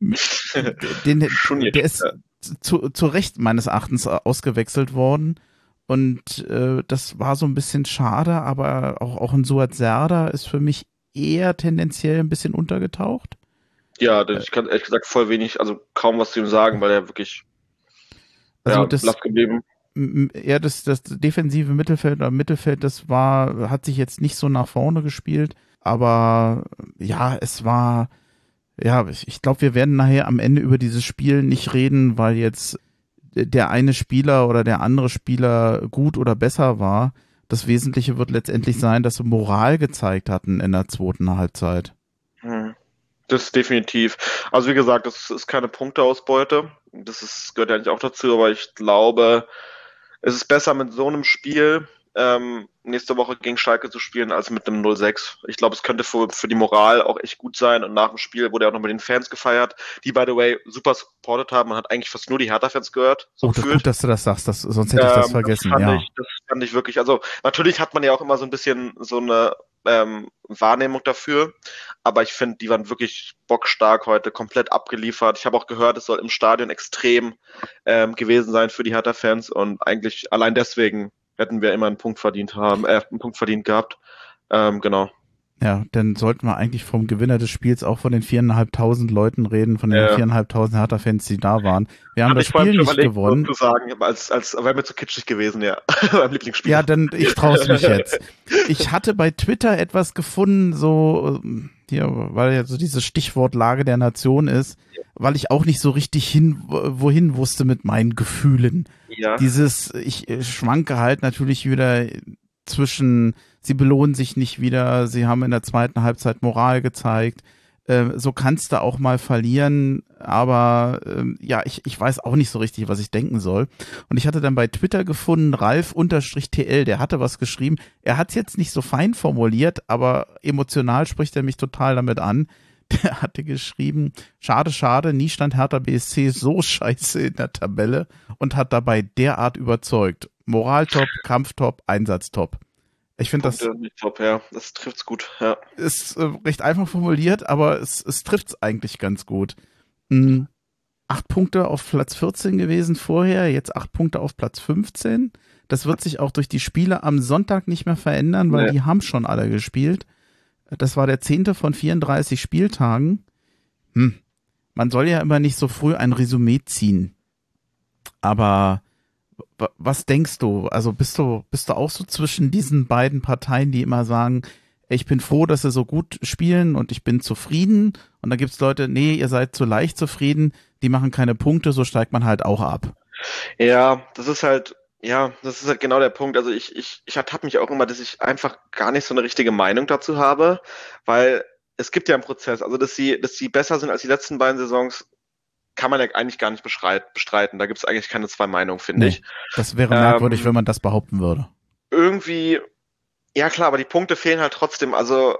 den, der ist zu, zu Recht meines Erachtens ausgewechselt worden. Und äh, das war so ein bisschen schade, aber auch, auch ein Suat Serda ist für mich eher tendenziell ein bisschen untergetaucht. ja, denn ich kann ehrlich gesagt voll wenig, also kaum was zu ihm sagen, weil er wirklich Also ja, das, geblieben. Eher das, das defensive Mittelfeld oder Mittelfeld, das war, hat sich jetzt nicht so nach vorne gespielt, aber ja, es war, ja, ich, glaube, wir werden nachher am Ende über dieses Spiel nicht reden, weil jetzt der eine Spieler oder der andere Spieler gut oder besser war. Das Wesentliche wird letztendlich sein, dass sie Moral gezeigt hatten in der zweiten Halbzeit. Hm. Das definitiv. Also wie gesagt, das ist keine Punkteausbeute. Das ist, gehört eigentlich auch dazu, aber ich glaube, es ist besser mit so einem Spiel ähm, nächste Woche gegen Schalke zu spielen als mit einem 0-6. Ich glaube, es könnte für, für die Moral auch echt gut sein. Und nach dem Spiel wurde er auch noch mit den Fans gefeiert, die, by the way, super supported haben. Man hat eigentlich fast nur die Hertha-Fans gehört. So oh, das gut, dass du das sagst. Das, sonst hätte ich das ähm, vergessen. Das ja. Ich, das fand ich wirklich. Also natürlich hat man ja auch immer so ein bisschen so eine ähm, Wahrnehmung dafür. Aber ich finde, die waren wirklich bockstark heute, komplett abgeliefert. Ich habe auch gehört, es soll im Stadion extrem ähm, gewesen sein für die Hertha-Fans und eigentlich allein deswegen hätten wir immer einen Punkt verdient haben, äh, einen Punkt verdient gehabt. Ähm, genau. Ja, dann sollten wir eigentlich vom Gewinner des Spiels auch von den viereinhalbtausend Leuten reden, von den viereinhalbtausend Hertha-Fans, die da waren. Wir haben Hab das Spiel nicht überlegt, gewonnen. Zu sagen, als, als wäre mir zu kitschig gewesen, ja. beim Lieblingsspiel. Ja, dann ich traue mich jetzt. Ich hatte bei Twitter etwas gefunden, so hier, weil ja so dieses Stichwort Lage der Nation ist, weil ich auch nicht so richtig hin, wohin wusste mit meinen Gefühlen. Ja. Dieses, ich schwanke halt natürlich wieder zwischen, sie belohnen sich nicht wieder, sie haben in der zweiten Halbzeit Moral gezeigt. Äh, so kannst du auch mal verlieren, aber äh, ja, ich, ich weiß auch nicht so richtig, was ich denken soll. Und ich hatte dann bei Twitter gefunden, Ralf-TL, der hatte was geschrieben. Er hat es jetzt nicht so fein formuliert, aber emotional spricht er mich total damit an. Der hatte geschrieben, schade, schade, nie stand Hertha BSC so scheiße in der Tabelle und hat dabei derart überzeugt. Moraltop, Kampftop, Einsatztop. Ich finde das. Top, ja. Das trifft's gut, ja. Ist äh, recht einfach formuliert, aber es, es trifft's eigentlich ganz gut. Hm, acht Punkte auf Platz 14 gewesen vorher, jetzt acht Punkte auf Platz 15. Das wird sich auch durch die Spiele am Sonntag nicht mehr verändern, weil nee. die haben schon alle gespielt. Das war der zehnte von 34 Spieltagen. Hm. Man soll ja immer nicht so früh ein Resümee ziehen. Aber was denkst du? Also bist du, bist du auch so zwischen diesen beiden Parteien, die immer sagen, ich bin froh, dass sie so gut spielen und ich bin zufrieden. Und dann gibt's Leute, nee, ihr seid zu leicht zufrieden, die machen keine Punkte, so steigt man halt auch ab. Ja, das ist halt, ja, das ist halt genau der Punkt. Also ich, ich, ich ertappe mich auch immer, dass ich einfach gar nicht so eine richtige Meinung dazu habe, weil es gibt ja einen Prozess. Also dass sie, dass sie besser sind als die letzten beiden Saisons, kann man ja eigentlich gar nicht bestreiten. Da gibt es eigentlich keine zwei Meinungen, finde nee, ich. Das wäre merkwürdig, ähm, wenn man das behaupten würde. Irgendwie, ja klar, aber die Punkte fehlen halt trotzdem. Also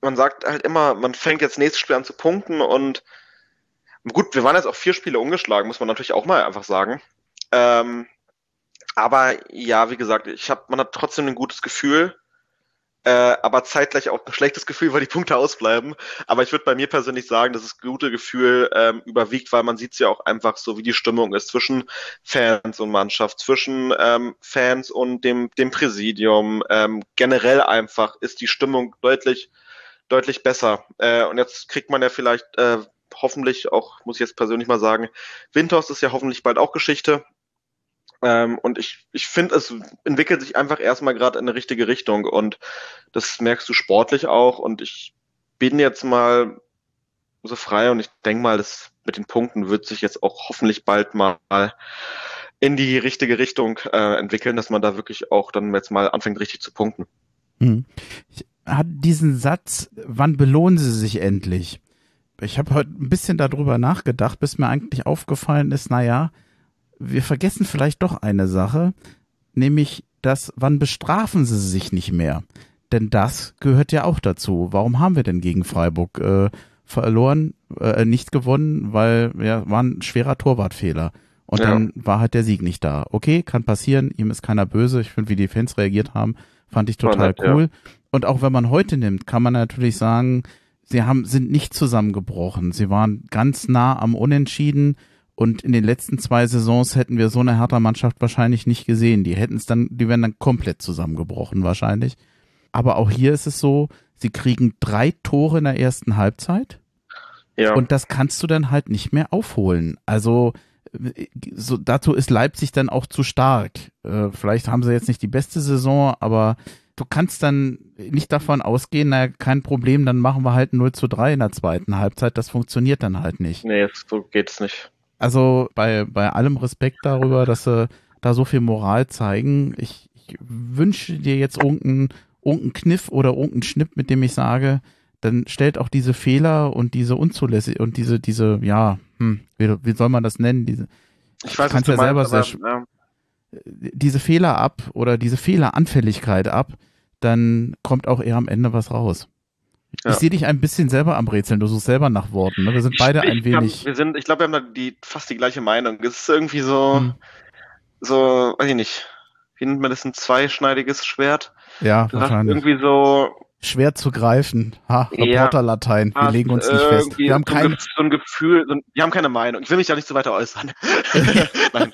man sagt halt immer, man fängt jetzt nächstes Spiel an zu punkten und gut, wir waren jetzt auch vier Spiele ungeschlagen, muss man natürlich auch mal einfach sagen. Ähm, aber ja, wie gesagt, ich hab, man hat trotzdem ein gutes Gefühl äh, aber zeitgleich auch ein schlechtes Gefühl, weil die Punkte ausbleiben. Aber ich würde bei mir persönlich sagen, dass das gute Gefühl ähm, überwiegt, weil man sieht ja auch einfach so, wie die Stimmung ist zwischen Fans und Mannschaft, zwischen ähm, Fans und dem, dem Präsidium. Ähm, generell einfach ist die Stimmung deutlich, deutlich besser. Äh, und jetzt kriegt man ja vielleicht äh, hoffentlich auch, muss ich jetzt persönlich mal sagen, Windhorst ist ja hoffentlich bald auch Geschichte. Ähm, und ich, ich finde, es entwickelt sich einfach erstmal gerade in eine richtige Richtung und das merkst du sportlich auch. Und ich bin jetzt mal so frei und ich denke mal, das mit den Punkten wird sich jetzt auch hoffentlich bald mal in die richtige Richtung äh, entwickeln, dass man da wirklich auch dann jetzt mal anfängt, richtig zu punkten. Hm. Ich hatte diesen Satz, wann belohnen sie sich endlich? Ich habe heute ein bisschen darüber nachgedacht, bis mir eigentlich aufgefallen ist, naja, wir vergessen vielleicht doch eine Sache, nämlich das, wann bestrafen sie sich nicht mehr? Denn das gehört ja auch dazu. Warum haben wir denn gegen Freiburg äh, verloren, äh, nicht gewonnen, weil ja, war ein schwerer Torwartfehler. Und ja. dann war halt der Sieg nicht da. Okay, kann passieren, ihm ist keiner böse. Ich finde, wie die Fans reagiert haben, fand ich total nett, cool. Ja. Und auch wenn man heute nimmt, kann man natürlich sagen, sie haben, sind nicht zusammengebrochen. Sie waren ganz nah am Unentschieden. Und in den letzten zwei Saisons hätten wir so eine Hertha-Mannschaft wahrscheinlich nicht gesehen. Die hätten es dann, die wären dann komplett zusammengebrochen wahrscheinlich. Aber auch hier ist es so, sie kriegen drei Tore in der ersten Halbzeit. Ja. Und das kannst du dann halt nicht mehr aufholen. Also so, dazu ist Leipzig dann auch zu stark. Äh, vielleicht haben sie jetzt nicht die beste Saison, aber du kannst dann nicht davon ausgehen, naja, kein Problem, dann machen wir halt 0 zu 3 in der zweiten Halbzeit. Das funktioniert dann halt nicht. Nee, so geht's nicht. Also bei, bei allem Respekt darüber, dass sie da so viel Moral zeigen, ich, ich wünsche dir jetzt irgendeinen irgendein Kniff oder irgendeinen Schnipp, mit dem ich sage, dann stellt auch diese Fehler und diese unzulässig und diese, diese, ja, hm, wie, wie soll man das nennen? Diese, Ich weiß, du ja selber meinst, sehr aber, ja. diese Fehler ab oder diese Fehleranfälligkeit ab, dann kommt auch eher am Ende was raus. Ja. Ich sehe dich ein bisschen selber am Rätseln, du suchst selber nach Worten. Ne? Wir sind beide ein Ich- wir haben- wenig. Wir sind, ich glaube, wir haben da die, fast die gleiche Meinung. Es ist irgendwie so, Hm. so, weiß ich nicht. Wie nennt man das? Ein zweischneidiges Schwert? Ja, Du hast wahrscheinlich. irgendwie so, Schwer zu greifen. Ha, Ja. Reporterlatein. Wir hast legen uns nicht fest. Wir haben so, ein kein, so ein Gefühl, so ein, wir haben keine Meinung. Ich will mich da nicht so weiter äußern. Nein,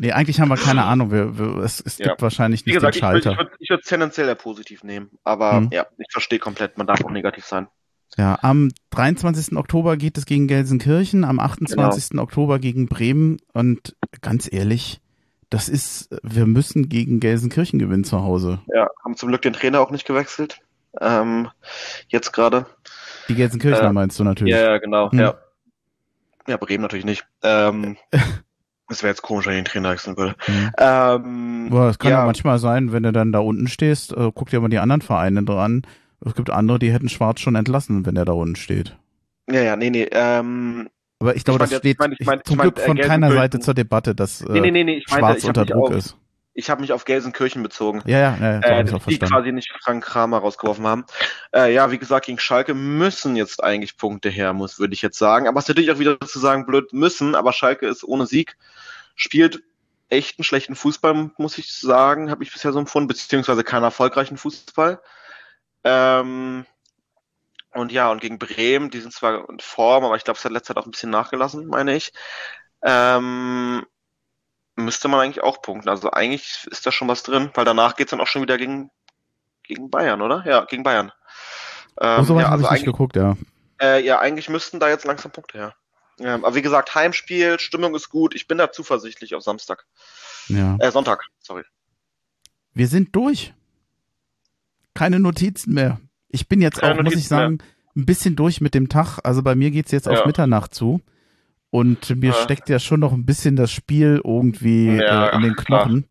nee, eigentlich haben wir keine Ahnung. Wir, wir, es, es Ja. gibt wahrscheinlich nicht gesagt, den ich würde Schalter. ich würd, ich würd tendenziell eher positiv nehmen. Aber Hm. ja, ich verstehe komplett, man darf auch negativ sein. Ja, am 23. Oktober geht es gegen Gelsenkirchen, am 28. Genau. Oktober gegen Bremen und ganz ehrlich, das ist, wir müssen gegen Gelsenkirchen gewinnen zu Hause. Ja, haben zum Glück den Trainer auch nicht gewechselt. Ähm, jetzt gerade. Die Gelsenkirchener Äh, meinst du natürlich. Ja, ja, genau. Hm. Ja. ja, Bremen natürlich nicht. Ähm, das wäre jetzt komisch, wenn ich den Trainer wechseln würde. Hm. Ähm, Boah, das kann ja. ja, manchmal sein, wenn du dann da unten stehst, äh, guck dir mal die anderen Vereine dran. Es gibt andere, die hätten Schwarz schon entlassen, wenn er da unten steht. ja, ja, nee, nee. Ähm, Aber ich glaube, mein das steht ich mein- ich mein- zum ich Glück von äh, keiner Gelsenkirchen- Seite zur Debatte, dass äh, nee, nee, nee, ich Schwarz ich unter Druck ist. Ich hab mich auf Gelsenkirchen bezogen. Ja, ja, ja, Äh, die verstanden. quasi nicht Frank Kramer rausgeworfen haben. Äh, ja, wie gesagt, gegen Schalke müssen jetzt eigentlich Punkte her, muss, würde ich jetzt sagen. Aber es ist natürlich auch wieder zu sagen, blöd müssen, aber Schalke ist ohne Sieg, spielt echt einen schlechten Fußball, muss ich sagen, habe ich bisher so empfunden, beziehungsweise keinen erfolgreichen Fußball. Ähm, und ja, und gegen Bremen, die sind zwar in Form, aber ich glaube, es hat letzte Zeit auch ein bisschen nachgelassen, meine ich. Ähm, müsste man eigentlich auch punkten. Also eigentlich ist da schon was drin, weil danach geht's dann auch schon wieder gegen, gegen Bayern, oder? Ja, gegen Bayern. Ähm, so ja, habe also ich nicht geguckt, ja. äh, ja, eigentlich müssten da jetzt langsam Punkte her. Ähm, aber wie gesagt, Heimspiel, Stimmung ist gut. Ich bin da zuversichtlich auf Samstag. ja. Äh, Sonntag, sorry. Wir sind durch. Keine Notizen mehr. Ich bin jetzt Keine auch, muss ich Notizen mehr. sagen, ein bisschen durch mit dem Tag. Also bei mir geht's jetzt auf Ja. Mitternacht zu. Und mir Ja. steckt ja schon noch ein bisschen das Spiel irgendwie Ja, äh, in den klar. Knochen.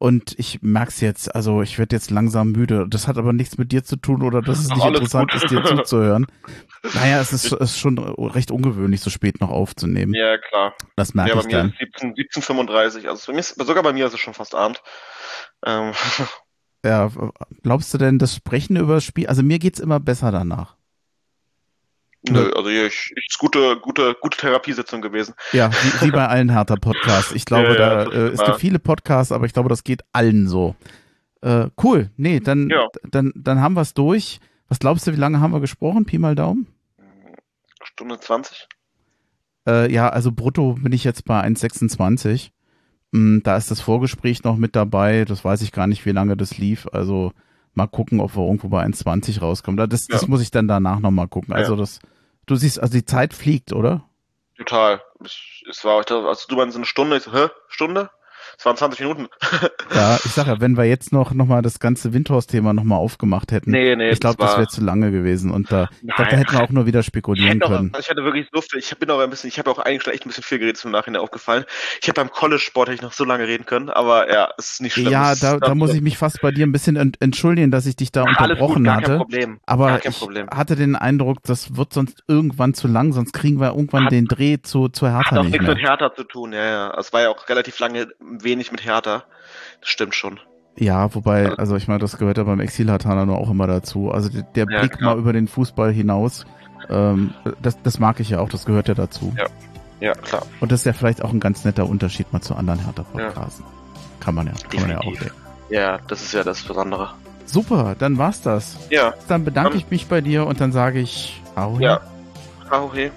Und ich merk's jetzt, also ich werde jetzt langsam müde. Das hat aber nichts mit dir zu tun oder dass es nicht Alles interessant gut. ist, dir zuzuhören. Naja, es ist, ist schon recht ungewöhnlich, so spät noch aufzunehmen. Ja, klar. Das merke ja, ich dann. ist 17, 17.35 Also bei ist, sogar bei mir ist es schon fast Abend. Ähm, Ja, glaubst du denn, das Sprechen über das Spiel, also mir geht's immer besser danach. Nö, also hier, ist gute, gute, gute Therapiesitzung gewesen. Ja, wie, wie bei allen Hertha-Podcasts. Ich glaube, Ja, da, äh, ist es gibt viele Podcasts, aber ich glaube, das geht allen so. Äh, cool. Nee, dann, Ja. dann, dann haben wir es durch. Was glaubst du, wie lange haben wir gesprochen? Pi mal Daumen? Stunde 20. Äh, ja, also brutto bin ich jetzt bei 1,26. Mm, Da ist das Vorgespräch noch mit dabei. Das weiß ich gar nicht, wie lange das lief. Also mal gucken, ob wir irgendwo bei 1,20 rauskommen. Das, das Ja. muss ich dann danach nochmal gucken. Also das, du siehst, also die Zeit fliegt, oder? Total. Es war, also du meinst eine Stunde, ich so, hä? Stunde? Es waren 20 Minuten. Ja, ich sag ja, wenn wir jetzt noch, noch mal das ganze Windhorst-Thema noch mal aufgemacht hätten, Nee, nee, ich glaube, das das war- wäre zu lange gewesen. Und da, ich glaube, da hätten wir auch nur wieder Ich spekulieren auch, können. also ich hatte wirklich so viel, ich bin auch ein bisschen, ich habe auch eigentlich schon echt ein bisschen viel geredet, ist mir im Nachhinein aufgefallen. Ich hätte beim College-Sport hätte ich noch so lange reden können, aber ja, es ist nicht schlimm. Ja, da, da muss ich mich fast bei dir ein bisschen ent entschuldigen, dass ich dich da gut, unterbrochen kein hatte. Problem. Aber ich Problem. hatte den Eindruck, das wird sonst irgendwann zu lang, sonst kriegen wir irgendwann Hat- den Dreh zu, zu Hat Hertha auch nicht nichts mit. Hertha zu tun, ja, ja. Es war ja auch relativ lange wenig mit Hertha. Das stimmt schon. Ja, wobei, also ich meine, das gehört ja beim Exil-Hatana nur auch immer dazu. Also der, Ja, Blick klar. mal über den Fußball hinaus, ähm, das, das mag ich ja auch, das gehört ja dazu. Ja. Ja, klar. Und das ist ja vielleicht auch ein ganz netter Unterschied mal zu anderen Hertha-Podcasts. Kann man ja, kann man ja auch Definitiv. denken. Ja, das ist ja das Besondere. Super, dann war's das. Ja, Dann bedanke Dann- ich mich bei dir und dann sage ich, au ja. Ahoi.